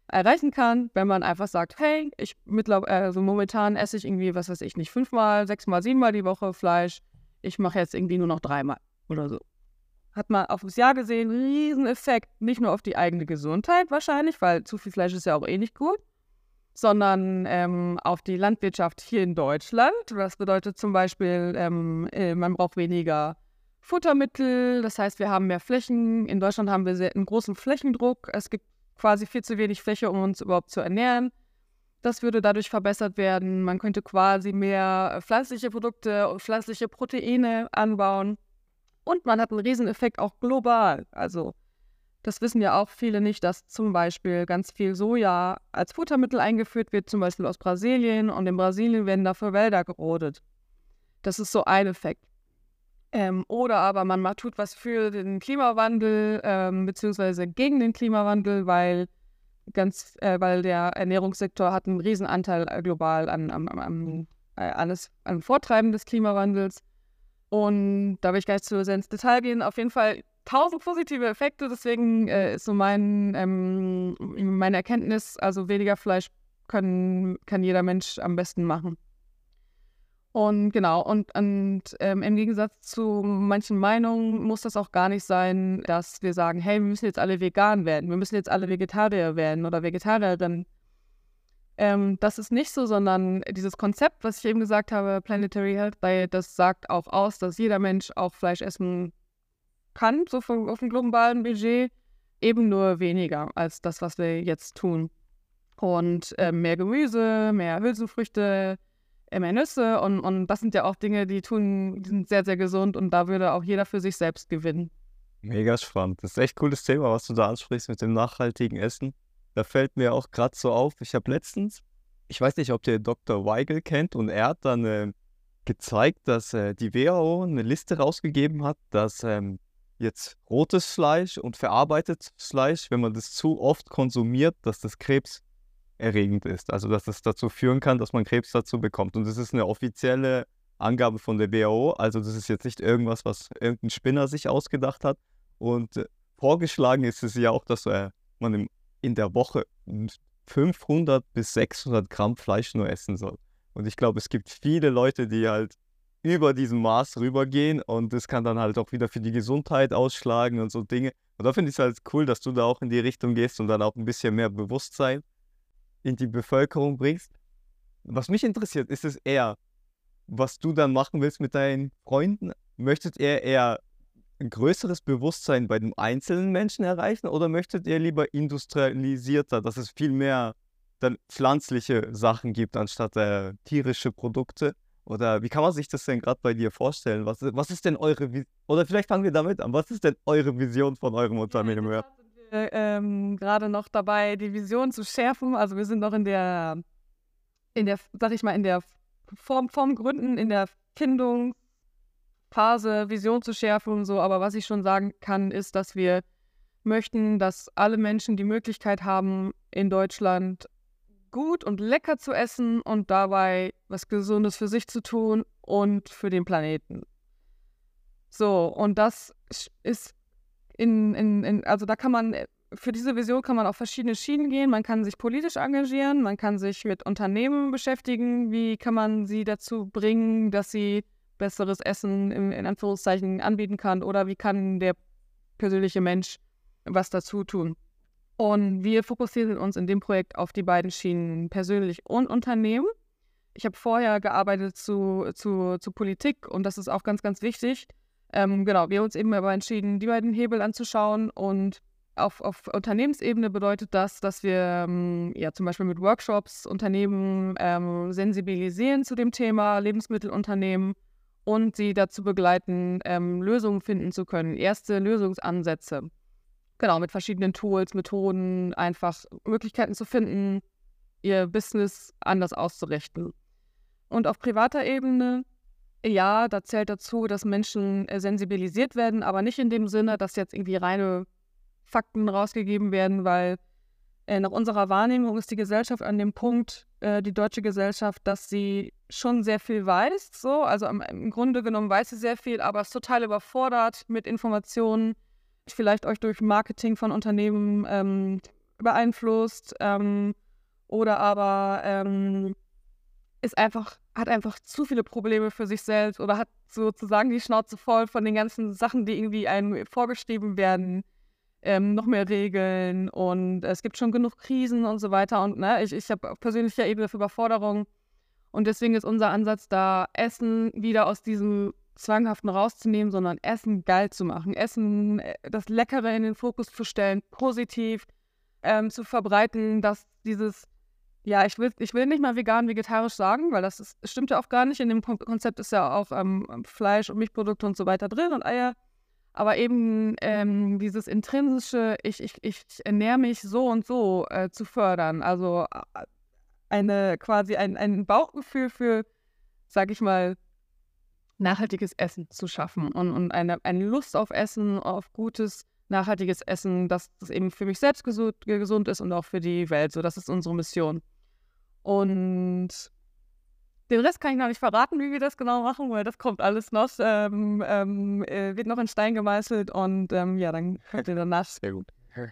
erreichen kann, wenn man einfach sagt, hey, ich mittlerweile, also momentan esse ich irgendwie, was weiß ich nicht, fünfmal, sechsmal, siebenmal die Woche Fleisch. Ich mache jetzt irgendwie nur noch dreimal oder so hat man auf das Jahr gesehen riesen Effekt. Nicht nur auf die eigene Gesundheit wahrscheinlich, weil zu viel Fleisch ist ja auch eh nicht gut, sondern ähm, auf die Landwirtschaft hier in Deutschland. Das bedeutet zum Beispiel, ähm, äh, man braucht weniger Futtermittel, das heißt, wir haben mehr Flächen. In Deutschland haben wir sehr, einen großen Flächendruck. Es gibt quasi viel zu wenig Fläche, um uns überhaupt zu ernähren. Das würde dadurch verbessert werden. Man könnte quasi mehr pflanzliche Produkte und pflanzliche Proteine anbauen. Und man hat einen Rieseneffekt auch global. Also das wissen ja auch viele nicht, dass zum Beispiel ganz viel Soja als Futtermittel eingeführt wird, zum Beispiel aus Brasilien. Und in Brasilien werden dafür Wälder gerodet. Das ist so ein Effekt. Ähm, oder aber man macht, tut was für den Klimawandel, ähm, beziehungsweise gegen den Klimawandel, weil ganz, äh, weil der Ernährungssektor hat einen Riesenanteil äh, global an, an, an, an, an Vortreiben des Klimawandels. Und da will ich gar nicht zu sehr ins Detail gehen. Auf jeden Fall tausend positive Effekte. Deswegen äh, ist so mein, ähm, meine Erkenntnis, also weniger Fleisch können, kann jeder Mensch am besten machen. Und genau, und, und ähm, im Gegensatz zu manchen Meinungen muss das auch gar nicht sein, dass wir sagen, hey, wir müssen jetzt alle vegan werden, wir müssen jetzt alle Vegetarier werden oder Vegetarierin. Ähm, das ist nicht so, sondern dieses Konzept, was ich eben gesagt habe, Planetary Health Diet, das sagt auch aus, dass jeder Mensch auch Fleisch essen kann, so von, auf dem globalen Budget, eben nur weniger als das, was wir jetzt tun. Und äh, mehr Gemüse, mehr Hülsenfrüchte, mehr Nüsse und, und das sind ja auch Dinge, die tun, die sind sehr, sehr gesund und da würde auch jeder für sich selbst gewinnen. Mega spannend. Das ist echt cooles Thema, was du da ansprichst mit dem nachhaltigen Essen. Da fällt mir auch gerade so auf, ich habe letztens, ich weiß nicht, ob ihr Dr. Weigel kennt und er hat dann eine gezeigt, dass äh, die WHO eine Liste rausgegeben hat, dass ähm, jetzt rotes Fleisch und verarbeitetes Fleisch, wenn man das zu oft konsumiert, dass das krebserregend ist. Also dass das dazu führen kann, dass man Krebs dazu bekommt. Und das ist eine offizielle Angabe von der WHO. Also das ist jetzt nicht irgendwas, was irgendein Spinner sich ausgedacht hat. Und äh, vorgeschlagen ist es ja auch, dass äh, man im, in der Woche 500 bis 600 Gramm Fleisch nur essen soll. Und ich glaube, es gibt viele Leute, die halt über diesem Maß rübergehen und das kann dann halt auch wieder für die Gesundheit ausschlagen und so Dinge. Und da finde ich es halt cool, dass du da auch in die Richtung gehst und dann auch ein bisschen mehr Bewusstsein in die Bevölkerung bringst. Was mich interessiert, ist es eher, was du dann machen willst mit deinen Freunden. Möchtet ihr eher ein größeres Bewusstsein bei dem einzelnen Menschen erreichen oder möchtet ihr lieber industrialisierter, dass es viel mehr dann pflanzliche Sachen gibt anstatt äh, tierische Produkte? Oder wie kann man sich das denn gerade bei dir vorstellen? Was, was ist denn eure Vision? Oder vielleicht fangen wir damit an. Was ist denn eure Vision von eurem Unternehmen? Ja, sind wir ähm, gerade noch dabei, die Vision zu schärfen. Also wir sind noch in der, in der, sag ich mal, in der Form, Form Gründen, in der Findung Phase Vision zu schärfen und so. Aber was ich schon sagen kann, ist, dass wir möchten, dass alle Menschen die Möglichkeit haben, in Deutschland gut und lecker zu essen und dabei was Gesundes für sich zu tun und für den Planeten. So, und das ist in, in, in, also da kann man, für diese Vision kann man auf verschiedene Schienen gehen. Man kann sich politisch engagieren, man kann sich mit Unternehmen beschäftigen. Wie kann man sie dazu bringen, dass sie besseres Essen in, in Anführungszeichen anbieten kann oder wie kann der persönliche Mensch was dazu tun. Und wir fokussieren uns in dem Projekt auf die beiden Schienen persönlich und Unternehmen. Ich habe vorher gearbeitet zu, zu, zu Politik und das ist auch ganz, ganz wichtig. Ähm, genau, wir haben uns eben aber entschieden, die beiden Hebel anzuschauen und auf, auf Unternehmensebene bedeutet das, dass wir ähm, ja zum Beispiel mit Workshops Unternehmen ähm, sensibilisieren zu dem Thema Lebensmittelunternehmen und sie dazu begleiten, ähm, Lösungen finden zu können, erste Lösungsansätze. Genau, mit verschiedenen Tools, Methoden, einfach Möglichkeiten zu finden, ihr Business anders auszurichten. Und auf privater Ebene, ja, da zählt dazu, dass Menschen äh, sensibilisiert werden, aber nicht in dem Sinne, dass jetzt irgendwie reine Fakten rausgegeben werden, weil äh, nach unserer Wahrnehmung ist die Gesellschaft an dem Punkt, äh, die deutsche Gesellschaft, dass sie schon sehr viel weiß. So, also im, im Grunde genommen weiß sie sehr viel, aber ist total überfordert mit Informationen, vielleicht euch durch Marketing von Unternehmen ähm, beeinflusst ähm, oder aber ähm, ist einfach, hat einfach zu viele Probleme für sich selbst oder hat sozusagen die Schnauze voll von den ganzen Sachen, die irgendwie einem vorgeschrieben werden ähm, noch mehr Regeln und es gibt schon genug Krisen und so weiter. Und ne, ich, ich habe auf persönlicher Ebene für Überforderung. Und deswegen ist unser Ansatz da, Essen wieder aus diesem Zwanghaften rauszunehmen, sondern Essen geil zu machen. Essen, äh, das Leckere in den Fokus zu stellen, positiv ähm, zu verbreiten, dass dieses, ja, ich will, ich will nicht mal vegan, vegetarisch sagen, weil das ist, stimmt ja auch gar nicht. In dem Konzept ist ja auch ähm, Fleisch und Milchprodukte und so weiter drin und Eier aber eben ähm, dieses intrinsische, ich, ich, ich ernähre mich so und so äh, zu fördern. Also eine quasi ein, ein Bauchgefühl für, sag ich mal, nachhaltiges Essen zu schaffen und, und eine, eine Lust auf Essen, auf gutes, nachhaltiges Essen, dass das eben für mich selbst gesund, gesund ist und auch für die Welt. So, das ist unsere Mission. Und den Rest kann ich noch nicht verraten, wie wir das genau machen, weil das kommt alles noch, ähm, ähm, äh, wird noch in Stein gemeißelt und ähm, ja, dann könnt ihr danach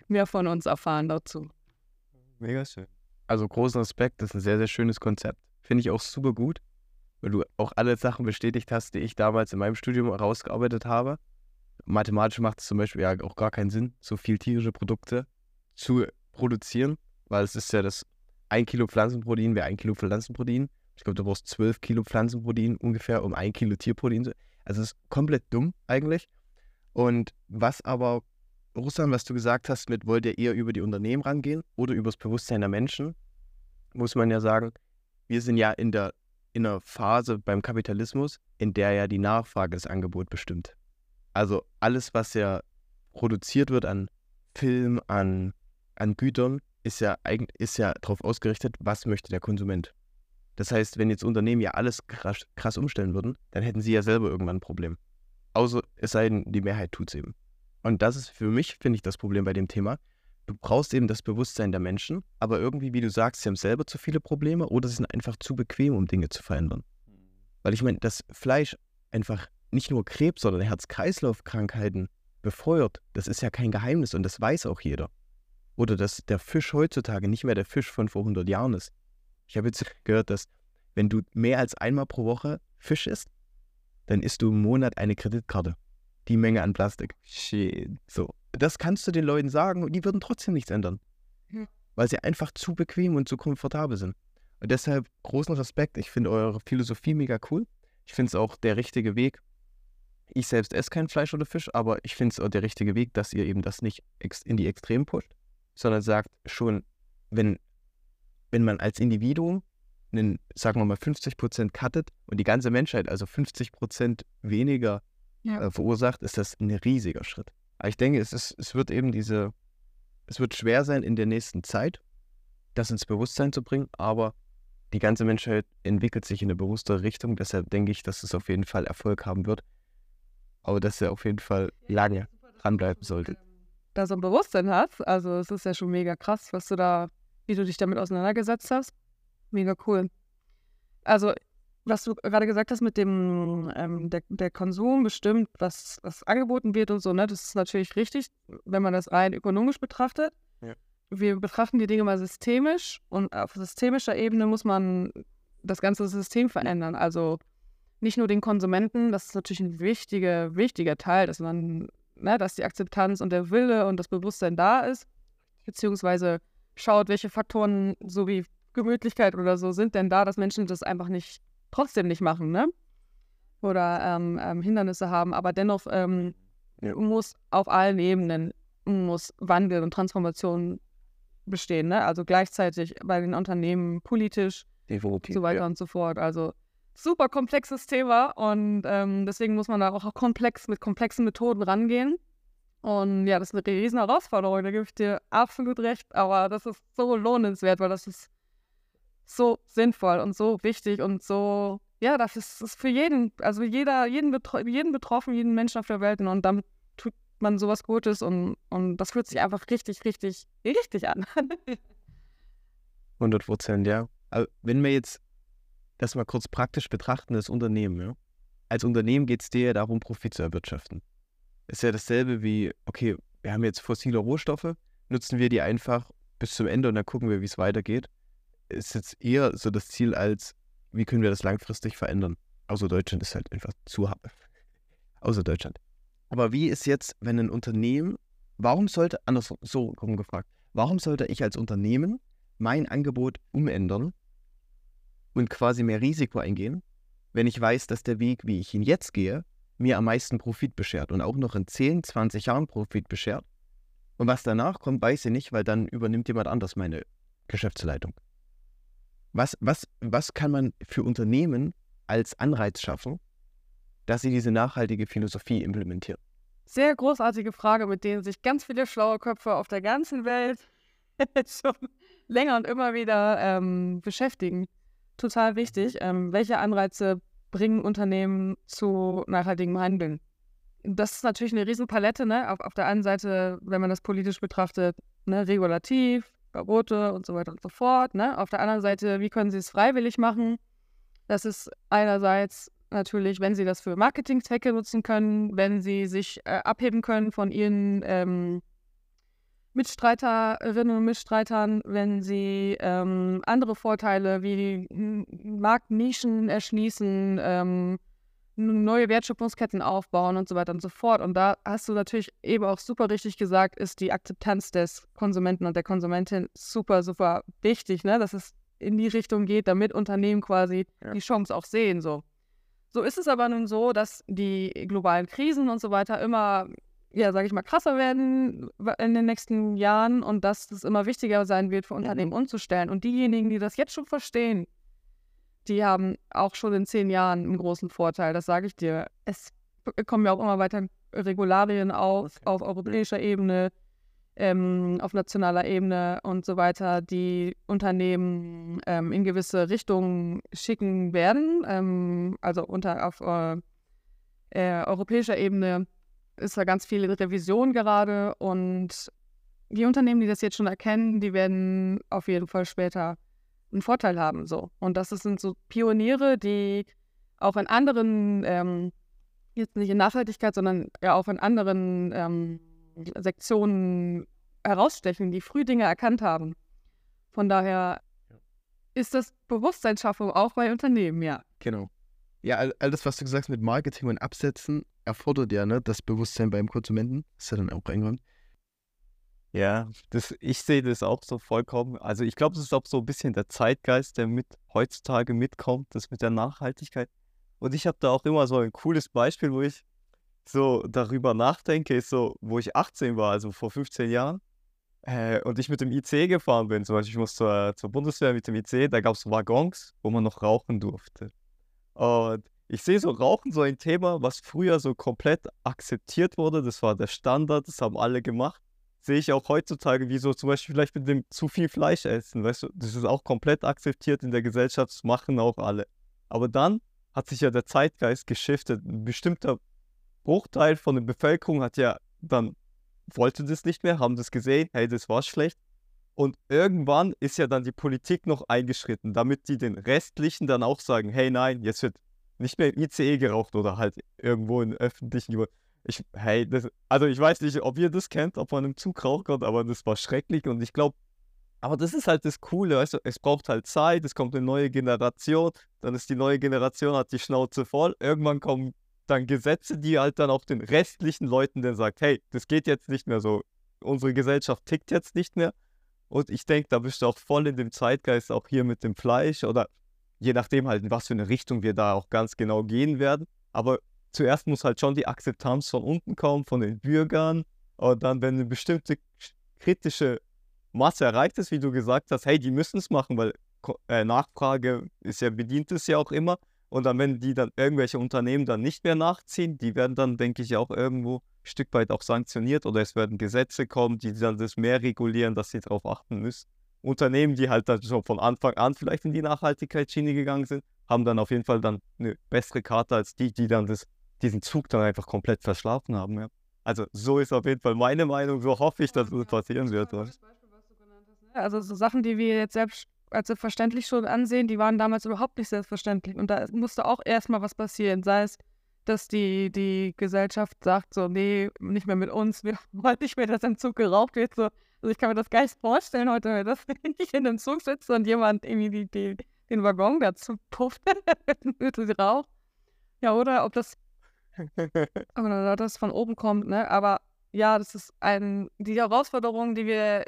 mehr von uns erfahren dazu. Mega schön. Also großen Respekt, das ist ein sehr, sehr schönes Konzept. Finde ich auch super gut, weil du auch alle Sachen bestätigt hast, die ich damals in meinem Studium herausgearbeitet habe. Mathematisch macht es zum Beispiel ja auch gar keinen Sinn, so viel tierische Produkte zu produzieren, weil es ist ja das ein Kilo Pflanzenprotein wäre ein Kilo Pflanzenprotein ich glaube, du brauchst 12 Kilo Pflanzenprotein ungefähr, um ein Kilo Tierprotein. Also es ist komplett dumm eigentlich. Und was aber, Russland, was du gesagt hast, mit wollt ihr eher über die Unternehmen rangehen oder über das Bewusstsein der Menschen, muss man ja sagen, wir sind ja in der in einer Phase beim Kapitalismus, in der ja die Nachfrage das Angebot bestimmt. Also alles, was ja produziert wird an Film, an, an Gütern, ist ja, ist ja darauf ausgerichtet, was möchte der Konsument. Das heißt, wenn jetzt Unternehmen ja alles krass, krass umstellen würden, dann hätten sie ja selber irgendwann ein Problem. Außer es sei denn, die Mehrheit tut es eben. Und das ist für mich, finde ich, das Problem bei dem Thema. Du brauchst eben das Bewusstsein der Menschen, aber irgendwie, wie du sagst, sie haben selber zu viele Probleme oder sie sind einfach zu bequem, um Dinge zu verändern. Weil ich meine, dass Fleisch einfach nicht nur Krebs, sondern Herz-Kreislauf-Krankheiten befeuert, das ist ja kein Geheimnis und das weiß auch jeder. Oder dass der Fisch heutzutage nicht mehr der Fisch von vor 100 Jahren ist. Ich habe jetzt gehört, dass wenn du mehr als einmal pro Woche Fisch isst, dann isst du im Monat eine Kreditkarte. Die Menge an Plastik. Shit. So. Das kannst du den Leuten sagen und die würden trotzdem nichts ändern. Ja. Weil sie einfach zu bequem und zu komfortabel sind. Und deshalb großen Respekt. Ich finde eure Philosophie mega cool. Ich finde es auch der richtige Weg. Ich selbst esse kein Fleisch oder Fisch, aber ich finde es auch der richtige Weg, dass ihr eben das nicht in die Extrem pusht, sondern sagt schon, wenn, wenn man als Individuum einen, sagen wir mal, 50% cuttet und die ganze Menschheit also 50% weniger Ja. äh, verursacht, ist das ein riesiger Schritt. Aber ich denke, es, ist, es wird eben diese, es wird schwer sein in der nächsten Zeit, das ins Bewusstsein zu bringen, aber die ganze Menschheit entwickelt sich in eine bewusstere Richtung. Deshalb denke ich, dass es auf jeden Fall Erfolg haben wird. Aber dass er auf jeden Fall lange dranbleiben sollte. da so ein Bewusstsein hast. Also es ist ja schon mega krass, was du da, wie du dich damit auseinandergesetzt hast. Mega cool. Also, was du gerade gesagt hast mit dem, ähm, der, der Konsum bestimmt, was, was angeboten wird und so, ne, das ist natürlich richtig, wenn man das rein ökonomisch betrachtet. Ja. Wir betrachten die Dinge mal systemisch und auf systemischer Ebene muss man das ganze System verändern. Also nicht nur den Konsumenten, das ist natürlich ein wichtiger, wichtiger Teil, dass man, ne, dass die Akzeptanz und der Wille und das Bewusstsein da ist, beziehungsweise schaut, welche Faktoren, so wie Gemütlichkeit oder so, sind denn da, dass Menschen das einfach nicht, trotzdem nicht machen, ne? Oder ähm, ähm, Hindernisse haben, aber dennoch ähm, Ja. muss auf allen Ebenen muss Wandel und Transformation bestehen, ne? Also gleichzeitig bei den Unternehmen politisch, Definitiv. so weiter und so fort. Also super komplexes Thema und ähm, deswegen muss man da auch komplex mit komplexen Methoden rangehen. Und ja, das ist eine riesen Herausforderung, da gebe ich dir absolut recht, aber das ist so lohnenswert, weil das ist so sinnvoll und so wichtig und so, ja, das ist, ist für jeden, also jeder, jeden, Betro jeden Betroffenen, jeden Menschen auf der Welt und damit tut man sowas Gutes und, und das fühlt sich einfach richtig, richtig, richtig an. 100 Prozent, ja. Aber wenn wir jetzt das mal kurz praktisch betrachten, das Unternehmen, ja. Als Unternehmen geht es dir ja darum, Profit zu erwirtschaften. Ist ja dasselbe wie, okay, wir haben jetzt fossile Rohstoffe, nutzen wir die einfach bis zum Ende und dann gucken wir, wie es weitergeht. Ist jetzt eher so das Ziel als, wie können wir das langfristig verändern? Außer Deutschland ist halt einfach zu hart. Außer Deutschland. Aber wie ist jetzt, wenn ein Unternehmen, warum sollte, anders so rum gefragt, warum sollte ich als Unternehmen mein Angebot umändern und quasi mehr Risiko eingehen, wenn ich weiß, dass der Weg, wie ich ihn jetzt gehe, mir am meisten Profit beschert und auch noch in 10, 20 Jahren Profit beschert. Und was danach kommt, weiß ich nicht, weil dann übernimmt jemand anders meine Geschäftsleitung. Was, was, was kann man für Unternehmen als Anreiz schaffen, dass sie diese nachhaltige Philosophie implementieren? Sehr großartige Frage, mit denen sich ganz viele schlaue Köpfe auf der ganzen Welt schon länger und immer wieder ähm, beschäftigen. Total wichtig. Ähm, welche Anreize bringen Unternehmen zu nachhaltigem Handeln? Das ist natürlich eine Riesenpalette. Ne? Auf, auf der einen Seite, wenn man das politisch betrachtet, ne, regulativ, Verbote und so weiter und so fort. Ne? Auf der anderen Seite, wie können sie es freiwillig machen? Das ist einerseits natürlich, wenn sie das für Marketing-Zwecke nutzen können, wenn sie sich äh, abheben können von ihren ähm, Mitstreiterinnen und Mitstreitern, wenn sie ähm, andere Vorteile wie Marktnischen erschließen, ähm, neue Wertschöpfungsketten aufbauen und so weiter und so fort. Und da hast du natürlich eben auch super richtig gesagt, ist die Akzeptanz des Konsumenten und der Konsumentin super, super wichtig, ne? dass es in die Richtung geht, damit Unternehmen quasi Ja. die Chance auch sehen. So. so ist es aber nun so, dass die globalen Krisen und so weiter immer ja, sage ich mal, krasser werden in den nächsten Jahren und dass es immer wichtiger sein wird, für Unternehmen umzustellen. Und diejenigen, die das jetzt schon verstehen, die haben auch schon in zehn Jahren einen großen Vorteil, das sage ich dir. Es kommen ja auch immer weiter Regularien auf, auf europäischer Ebene. ähm, auf nationaler Ebene und so weiter die Unternehmen ähm, in gewisse Richtungen schicken werden. Ähm, also unter auf äh, äh, europäischer Ebene ist da ganz viel Revision gerade und die Unternehmen, die das jetzt schon erkennen, die werden auf jeden Fall später einen Vorteil haben. So. Und das sind so Pioniere, die auch in anderen, ähm, jetzt nicht in Nachhaltigkeit, sondern ja auch in anderen ähm, Sektionen herausstechen, die früh Dinge erkannt haben. Von daher ist das Bewusstseinsschaffung auch bei Unternehmen, ja. Genau. Ja, all, alles, was du gesagt hast mit Marketing und Absetzen, erfordert ja ne, das Bewusstsein beim Konsumenten. Ist ja dann auch eingeräumt. Ja, das, ich sehe das auch so vollkommen. Also ich glaube, das ist auch so ein bisschen der Zeitgeist, der mit heutzutage mitkommt, das mit der Nachhaltigkeit. Und ich habe da auch immer so ein cooles Beispiel, wo ich so darüber nachdenke, ist so, wo ich 18 war, also vor 15 Jahren, äh, und ich mit dem IC gefahren bin. Zum Beispiel, ich muss zur, zur Bundeswehr mit dem IC, da gab es Waggons, wo man noch rauchen durfte. Und ich sehe so Rauchen so ein Thema, was früher so komplett akzeptiert wurde. Das war der Standard, das haben alle gemacht. Sehe ich auch heutzutage, wie so zum Beispiel vielleicht mit dem zu viel Fleisch essen. Weißt du, das ist auch komplett akzeptiert in der Gesellschaft, das machen auch alle. Aber dann hat sich ja der Zeitgeist geschiftet. Ein bestimmter Bruchteil von der Bevölkerung hat ja dann, wollte das nicht mehr, haben das gesehen, hey, das war schlecht. Und irgendwann ist ja dann die Politik noch eingeschritten, damit die den restlichen dann auch sagen, hey nein, jetzt wird nicht mehr im ICE geraucht oder halt irgendwo in öffentlichen. Ich, hey, das, also ich weiß nicht, ob ihr das kennt, ob man im Zug raucht, aber das war schrecklich und ich glaube, aber das ist halt das Coole, weißt du, es braucht halt Zeit, es kommt eine neue Generation, dann ist die neue Generation, hat die Schnauze voll, irgendwann kommen dann Gesetze, die halt dann auch den restlichen Leuten dann sagt, hey, das geht jetzt nicht mehr so, unsere Gesellschaft tickt jetzt nicht mehr und ich denke, da bist du auch voll in dem Zeitgeist, auch hier mit dem Fleisch oder je nachdem halt, in was für eine Richtung wir da auch ganz genau gehen werden. Aber zuerst muss halt schon die Akzeptanz von unten kommen, von den Bürgern. Und dann, wenn eine bestimmte kritische Masse erreicht ist, wie du gesagt hast, hey, die müssen es machen, weil äh, Nachfrage ist ja, bedient es ja auch immer. Und dann, wenn die dann irgendwelche Unternehmen dann nicht mehr nachziehen, die werden dann, denke ich, auch irgendwo ein Stück weit auch sanktioniert oder es werden Gesetze kommen, die dann das mehr regulieren, dass sie darauf achten müssen. Unternehmen, die halt dann schon von Anfang an vielleicht in die Nachhaltigkeitsschiene gegangen sind, haben dann auf jeden Fall dann eine bessere Karte als die, die dann das, diesen Zug dann einfach komplett verschlafen haben. Ja. Also so ist auf jeden Fall meine Meinung, so hoffe ich, dass es passieren wird. Ne? Also so Sachen, die wir jetzt selbst als selbstverständlich schon ansehen, die waren damals überhaupt nicht selbstverständlich. Und da musste auch erstmal was passieren, sei es dass die, die Gesellschaft sagt so, nee, nicht mehr mit uns, wir wollen nicht mehr, dass im Zug geraucht wird. So, also ich kann mir das gar nicht vorstellen heute, dass ich in einem Zug sitze und jemand irgendwie die, die, den Waggon dazu pufft mit Rauch. Ja, oder ob das, oder das von oben kommt, ne? Aber ja, das ist ein, die Herausforderungen, die wir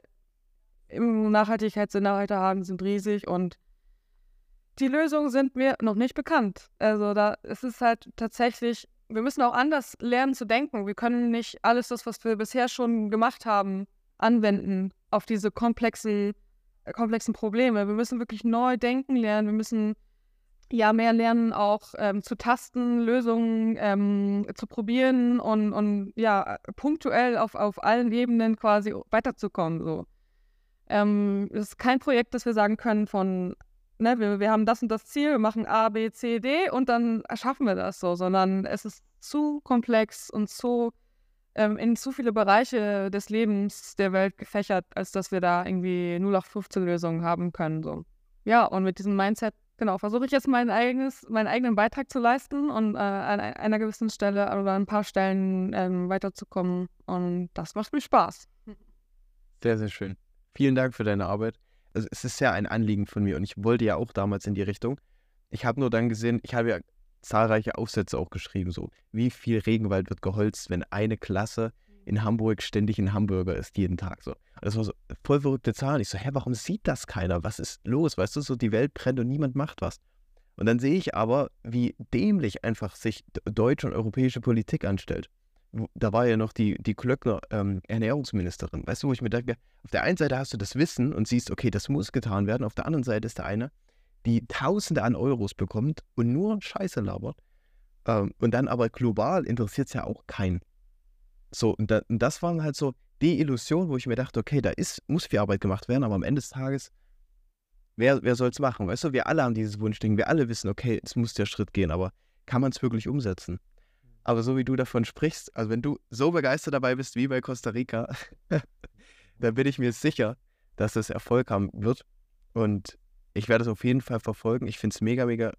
im Nachhaltigkeitssinne heute haben, sind riesig und die Lösungen sind mir noch nicht bekannt. Also da ist es halt tatsächlich, wir müssen auch anders lernen zu denken. Wir können nicht alles das, was wir bisher schon gemacht haben, anwenden auf diese komplexen, äh, komplexen Probleme. Wir müssen wirklich neu denken lernen. Wir müssen ja mehr lernen, auch ähm, zu tasten, Lösungen ähm, zu probieren und, und ja, punktuell auf, auf allen Ebenen quasi weiterzukommen. So. Ähm, es ist kein Projekt, das wir sagen können von, ne, wir, wir haben das und das Ziel, wir machen A, B, C, D und dann erschaffen wir das so, sondern es ist zu komplex und zu ähm, in zu viele Bereiche des Lebens der Welt gefächert, als dass wir da irgendwie 0815-Lösungen haben können. So. Ja, und mit diesem Mindset, genau, versuche ich jetzt mein eigenes, meinen eigenen Beitrag zu leisten und äh, an einer gewissen Stelle oder an ein paar Stellen ähm, weiterzukommen. Und das macht mir Spaß. Sehr, sehr schön. Vielen Dank für deine Arbeit. Also, es ist ja ein Anliegen von mir und ich wollte ja auch damals in die Richtung. Ich habe nur dann gesehen, ich habe ja zahlreiche Aufsätze auch geschrieben, so wie viel Regenwald wird geholzt, wenn eine Klasse in Hamburg ständig ein Hamburger ist, jeden Tag so. Und das war so voll verrückte Zahlen. Ich so, hä, warum sieht das keiner? Was ist los? Weißt du, so die Welt brennt und niemand macht was. Und dann sehe ich aber, wie dämlich einfach sich deutsche und europäische Politik anstellt. Da war ja noch die, die Klöckner ähm, Ernährungsministerin. Weißt du, wo ich mir denke, auf der einen Seite hast du das Wissen und siehst, okay, das muss getan werden. Auf der anderen Seite ist der eine, die Tausende an Euros bekommt und nur Scheiße labert. Ähm, und dann aber global interessiert es ja auch keinen. So, und, da, und, das waren halt so die Illusion, wo ich mir dachte, okay, da ist, muss viel Arbeit gemacht werden, aber am Ende des Tages, wer, wer soll es machen? Weißt du, wir alle haben dieses Wunschding, wir alle wissen, okay, es muss der Schritt gehen, aber kann man es wirklich umsetzen? Aber so wie du davon sprichst, also wenn du so begeistert dabei bist wie bei Costa Rica, dann bin ich mir sicher, dass es Erfolg haben wird. Und ich werde es auf jeden Fall verfolgen. Ich finde es mega, mega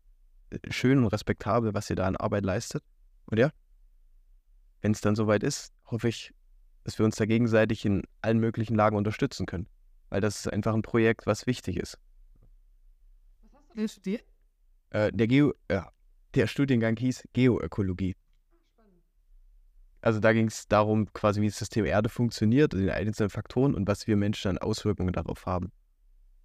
äh, schön und respektabel, was ihr da an Arbeit leistet. Und ja, wenn es dann soweit ist, hoffe ich, dass wir uns da gegenseitig in allen möglichen Lagen unterstützen können. Weil das ist einfach ein Projekt, was wichtig ist. Was hast du denn studiert? Äh, der, Geo, ja, der Studiengang hieß Geoökologie. Also da ging es darum, quasi wie das System Erde funktioniert, die einzelnen Faktoren und was wir Menschen an Auswirkungen darauf haben.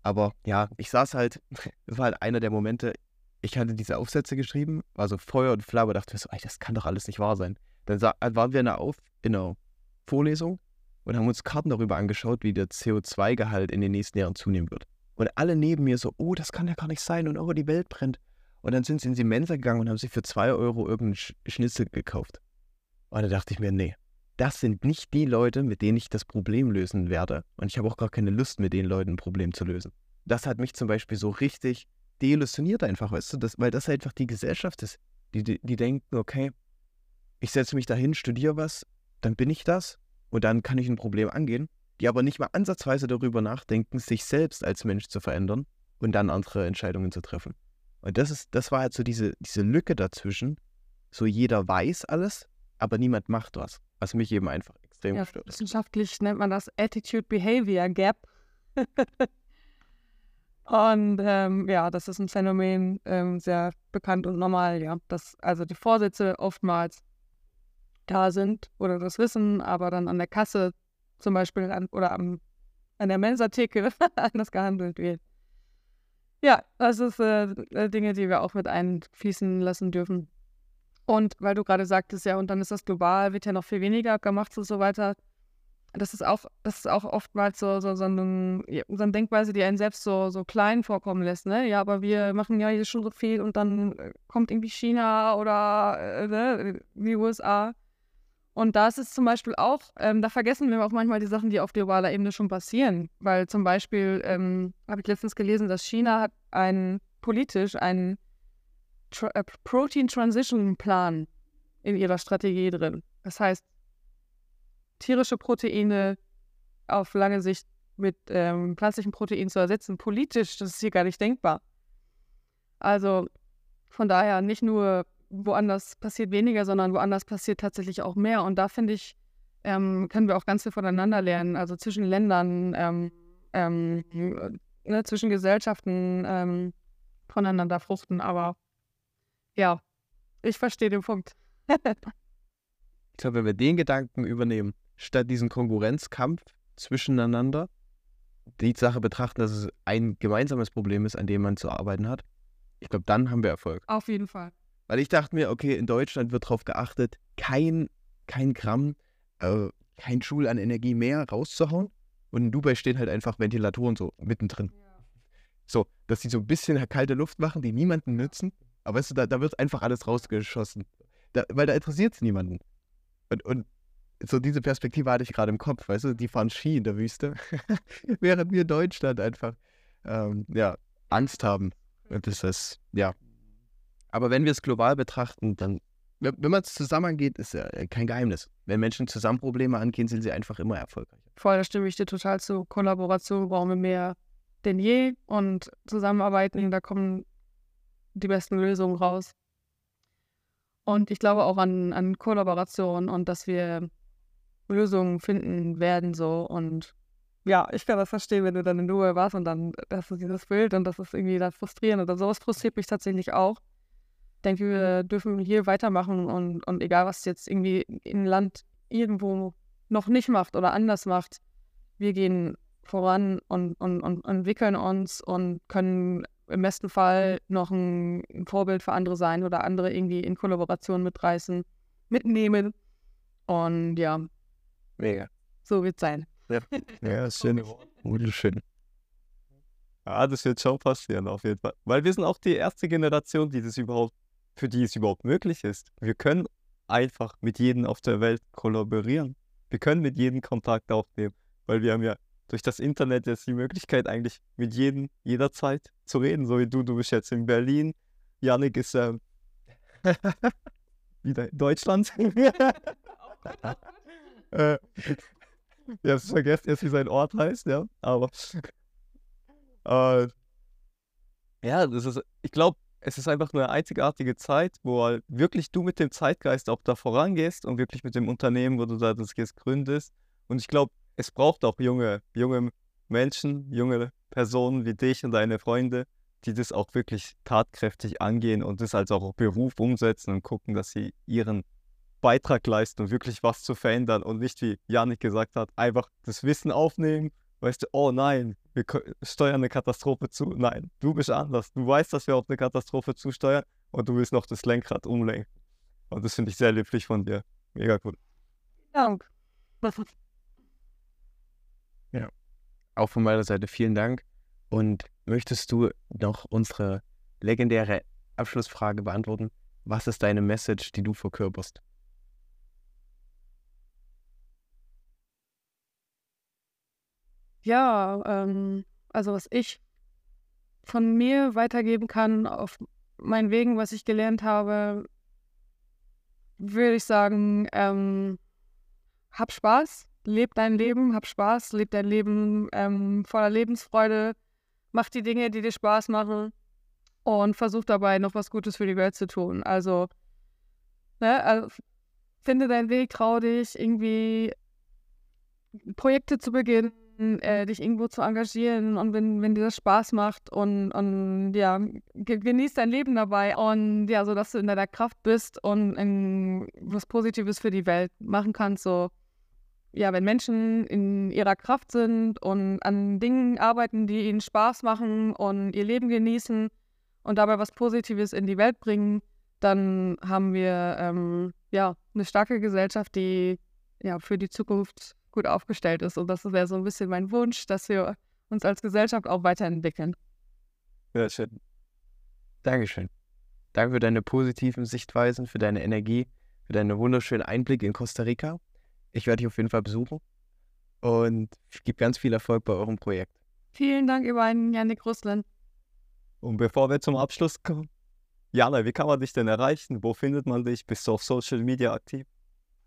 Aber ja, ich saß halt, das war halt einer der Momente, ich hatte diese Aufsätze geschrieben, war so Feuer und Flamme, dachte mir so, ey, das kann doch alles nicht wahr sein. Dann waren wir in einer, Auf in einer Vorlesung und haben uns Karten darüber angeschaut, wie der CO2-Gehalt in den nächsten Jahren zunehmen wird. Und alle neben mir so, oh, das kann ja gar nicht sein und oh, die Welt brennt. Und dann sind sie in die Mensa gegangen und haben sich für zwei Euro irgendeinen Schnitzel gekauft. Und da dachte ich mir, nee, das sind nicht die Leute, mit denen ich das Problem lösen werde. Und ich habe auch gar keine Lust, mit den Leuten ein Problem zu lösen. Das hat mich zum Beispiel so richtig deillusioniert einfach, weißt du, das, weil das einfach die Gesellschaft ist. Die, die, die denken, okay, ich setze mich dahin, studiere was, dann bin ich das und dann kann ich ein Problem angehen, die aber nicht mal ansatzweise darüber nachdenken, sich selbst als Mensch zu verändern und dann andere Entscheidungen zu treffen. Und das ist, das war halt so diese, diese Lücke dazwischen. So jeder weiß alles, aber niemand macht was. Was mich eben einfach extrem ja, stört. Wissenschaftlich nennt man das Attitude-Behavior Gap. und ähm, ja, das ist ein Phänomen ähm, sehr bekannt und normal, ja. Dass also die Vorsätze oftmals da sind oder das wissen, aber dann an der Kasse zum Beispiel an, oder am, an der Mensatheke anders gehandelt wird. Ja, das ist äh, Dinge, die wir auch mit einfließen lassen dürfen. Und weil du gerade sagtest, ja, und dann ist das global, wird ja noch viel weniger gemacht und so weiter. Das ist auch, das ist auch oftmals so, so, so, ein, so eine Denkweise, die einen selbst so, so klein vorkommen lässt, ne? Ja, aber wir machen ja hier schon so viel und dann äh, kommt irgendwie China oder äh, ne, die USA. Und da ist es zum Beispiel auch, ähm, da vergessen wir auch manchmal die Sachen, die auf globaler Ebene schon passieren. Weil zum Beispiel ähm, habe ich letztens gelesen, dass China hat einen politisch einen Tra äh, Protein Transition Plan in ihrer Strategie drin. Das heißt, tierische Proteine auf lange Sicht mit ähm, pflanzlichen Proteinen zu ersetzen, politisch, das ist hier gar nicht denkbar. Also von daher nicht nur woanders passiert weniger, sondern woanders passiert tatsächlich auch mehr. Und da finde ich, ähm, können wir auch ganz viel voneinander lernen, also zwischen Ländern, ähm, ähm, ne, zwischen Gesellschaften ähm, voneinander fruchten. Aber ja, ich verstehe den Punkt. ich glaube, wenn wir den Gedanken übernehmen, statt diesen Konkurrenzkampf zwischeneinander, die Sache betrachten, dass es ein gemeinsames Problem ist, an dem man zu arbeiten hat, ich glaube, dann haben wir Erfolg. Auf jeden Fall. Weil ich dachte mir, okay, in Deutschland wird darauf geachtet, kein, kein Gramm, äh, kein Joule an Energie mehr rauszuhauen. Und in Dubai stehen halt einfach Ventilatoren so mittendrin. Ja. So, dass die so ein bisschen kalte Luft machen, die niemanden nützen. Aber weißt du, da, da wird einfach alles rausgeschossen. Da, weil da interessiert es niemanden. Und, und so diese Perspektive hatte ich gerade im Kopf, weißt du, die fahren Ski in der Wüste, während wir in Deutschland einfach ähm, ja, Angst haben. Und das ist, ja, aber wenn wir es global betrachten, dann, wenn man es zusammen angeht, ist ja kein Geheimnis. Wenn Menschen zusammen Probleme angehen, sind sie einfach immer erfolgreich. Voll, da stimme ich dir total zu. Kollaboration brauchen wir mehr denn je und zusammenarbeiten, da kommen die besten Lösungen raus. Und ich glaube auch an, an Kollaboration und dass wir Lösungen finden werden so. Und ja, ich kann das verstehen, wenn du dann in Dubai warst und dann hast du dieses Bild und das ist irgendwie dann frustrierend oder sowas frustriert mich tatsächlich auch. Denke, wir dürfen hier weitermachen und, und egal, was jetzt irgendwie ein Land irgendwo noch nicht macht oder anders macht, wir gehen voran und, und, und entwickeln uns und können im besten Fall noch ein, ein Vorbild für andere sein oder andere irgendwie in Kollaboration mitreißen, mitnehmen. Und ja. Mega. So wird es sein. Ja, ja schön. Wunderschön. Ja, das wird schon passieren, auf jeden Fall. Weil wir sind auch die erste Generation, die das überhaupt für die es überhaupt möglich ist. Wir können einfach mit jedem auf der Welt kollaborieren. Wir können mit jedem Kontakt aufnehmen, weil wir haben ja durch das Internet jetzt die Möglichkeit, eigentlich mit jedem jederzeit zu reden. So wie du, du bist jetzt in Berlin. Janik ist ähm, wieder in Deutschland. äh, ich hab's vergessen jetzt, wie sein Ort heißt, ja. Aber äh, ja, das ist, ich glaube, es ist einfach eine einzigartige Zeit, wo halt wirklich du mit dem Zeitgeist auch da vorangehst und wirklich mit dem Unternehmen, wo du da das jetzt gründest. Und ich glaube, es braucht auch junge, junge Menschen, junge Personen wie dich und deine Freunde, die das auch wirklich tatkräftig angehen und das als auch Beruf umsetzen und gucken, dass sie ihren Beitrag leisten und wirklich was zu verändern und nicht, wie Janik gesagt hat, einfach das Wissen aufnehmen, weißt du, oh nein, wir steuern eine Katastrophe zu. Nein, du bist anders. Du weißt, dass wir auf eine Katastrophe zusteuern und du willst noch das Lenkrad umlenken. Und das finde ich sehr lieblich von dir. Mega cool. Dank. Auch von meiner Seite vielen Dank. Und möchtest du noch unsere legendäre Abschlussfrage beantworten? Was ist deine Message, die du verkörperst? Ja, ähm, also was ich von mir weitergeben kann auf meinen Wegen, was ich gelernt habe, würde ich sagen, ähm, hab Spaß, leb dein Leben, hab Spaß, leb dein Leben ähm, voller Lebensfreude, mach die Dinge, die dir Spaß machen und versuch dabei noch was Gutes für die Welt zu tun. Also, ne, also finde deinen Weg, trau dich, irgendwie Projekte zu beginnen, äh, dich irgendwo zu engagieren und wenn, wenn dir das Spaß macht und, und ja, genieß dein Leben dabei und ja, so dass du in deiner Kraft bist und in, was Positives für die Welt machen kannst. So, ja, wenn Menschen in ihrer Kraft sind und an Dingen arbeiten, die ihnen Spaß machen und ihr Leben genießen und dabei was Positives in die Welt bringen, dann haben wir ähm, ja eine starke Gesellschaft, die ja für die Zukunft gut aufgestellt ist. Und das wäre so ein bisschen mein Wunsch, dass wir uns als Gesellschaft auch weiterentwickeln. Ja, schön. Dankeschön. Danke für deine positiven Sichtweisen, für deine Energie, für deinen wunderschönen Einblick in Costa Rica. Ich werde dich auf jeden Fall besuchen und ich gebe ganz viel Erfolg bei eurem Projekt. Vielen Dank, ihr beiden, Janik Russland. Und bevor wir zum Abschluss kommen, Jana, wie kann man dich denn erreichen? Wo findet man dich? Bist du auf Social Media aktiv?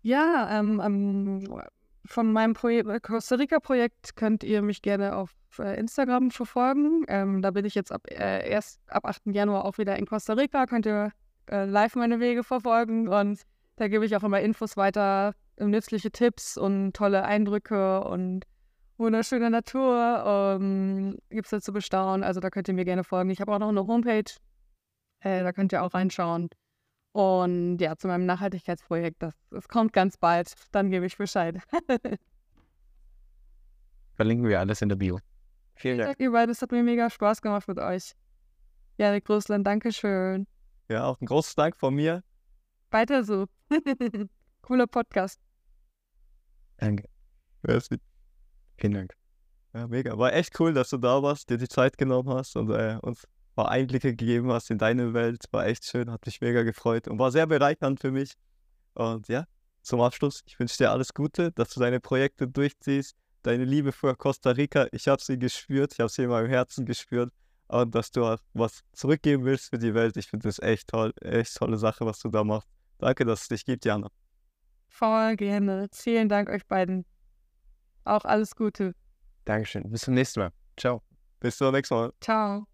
Ja, ähm, ähm, von meinem Projek äh, Costa Rica-Projekt könnt ihr mich gerne auf äh, Instagram verfolgen. Ähm, da bin ich jetzt ab, äh, erst ab 8. Januar auch wieder in Costa Rica. Könnt ihr äh, live meine Wege verfolgen und da gebe ich auch immer Infos weiter, nützliche Tipps und tolle Eindrücke und wunderschöne Natur ähm, gibt es da zu bestaunen. Also da könnt ihr mir gerne folgen. Ich habe auch noch eine Homepage, äh, da könnt ihr auch reinschauen. Und ja, zu meinem Nachhaltigkeitsprojekt, das, das kommt ganz bald. Dann gebe ich Bescheid. Verlinken wir alles in der Bio. Vielen Dank. Ihr beide, es hat mir mega Spaß gemacht mit euch. Janik Russland, Dankeschön. Ja, auch ein großes Dank von mir. Weiter so. Cooler Podcast. Danke. Merci. Vielen Dank. Ja, mega. War echt cool, dass du da warst, dir die Zeit genommen hast und äh, uns paar Einblicke gegeben hast in deine Welt. War echt schön, hat mich mega gefreut und war sehr bereichernd für mich. Und ja, zum Abschluss, ich wünsche dir alles Gute, dass du deine Projekte durchziehst, deine Liebe für Costa Rica. Ich habe sie gespürt, ich habe sie in meinem Herzen gespürt. Und dass du was zurückgeben willst für die Welt. Ich finde das echt toll, echt tolle Sache, was du da machst. Danke, dass es dich gibt, Jana. Voll gerne. Vielen Dank euch beiden. Auch alles Gute. Dankeschön. Bis zum nächsten Mal. Ciao. Bis zum nächsten Mal. Ciao.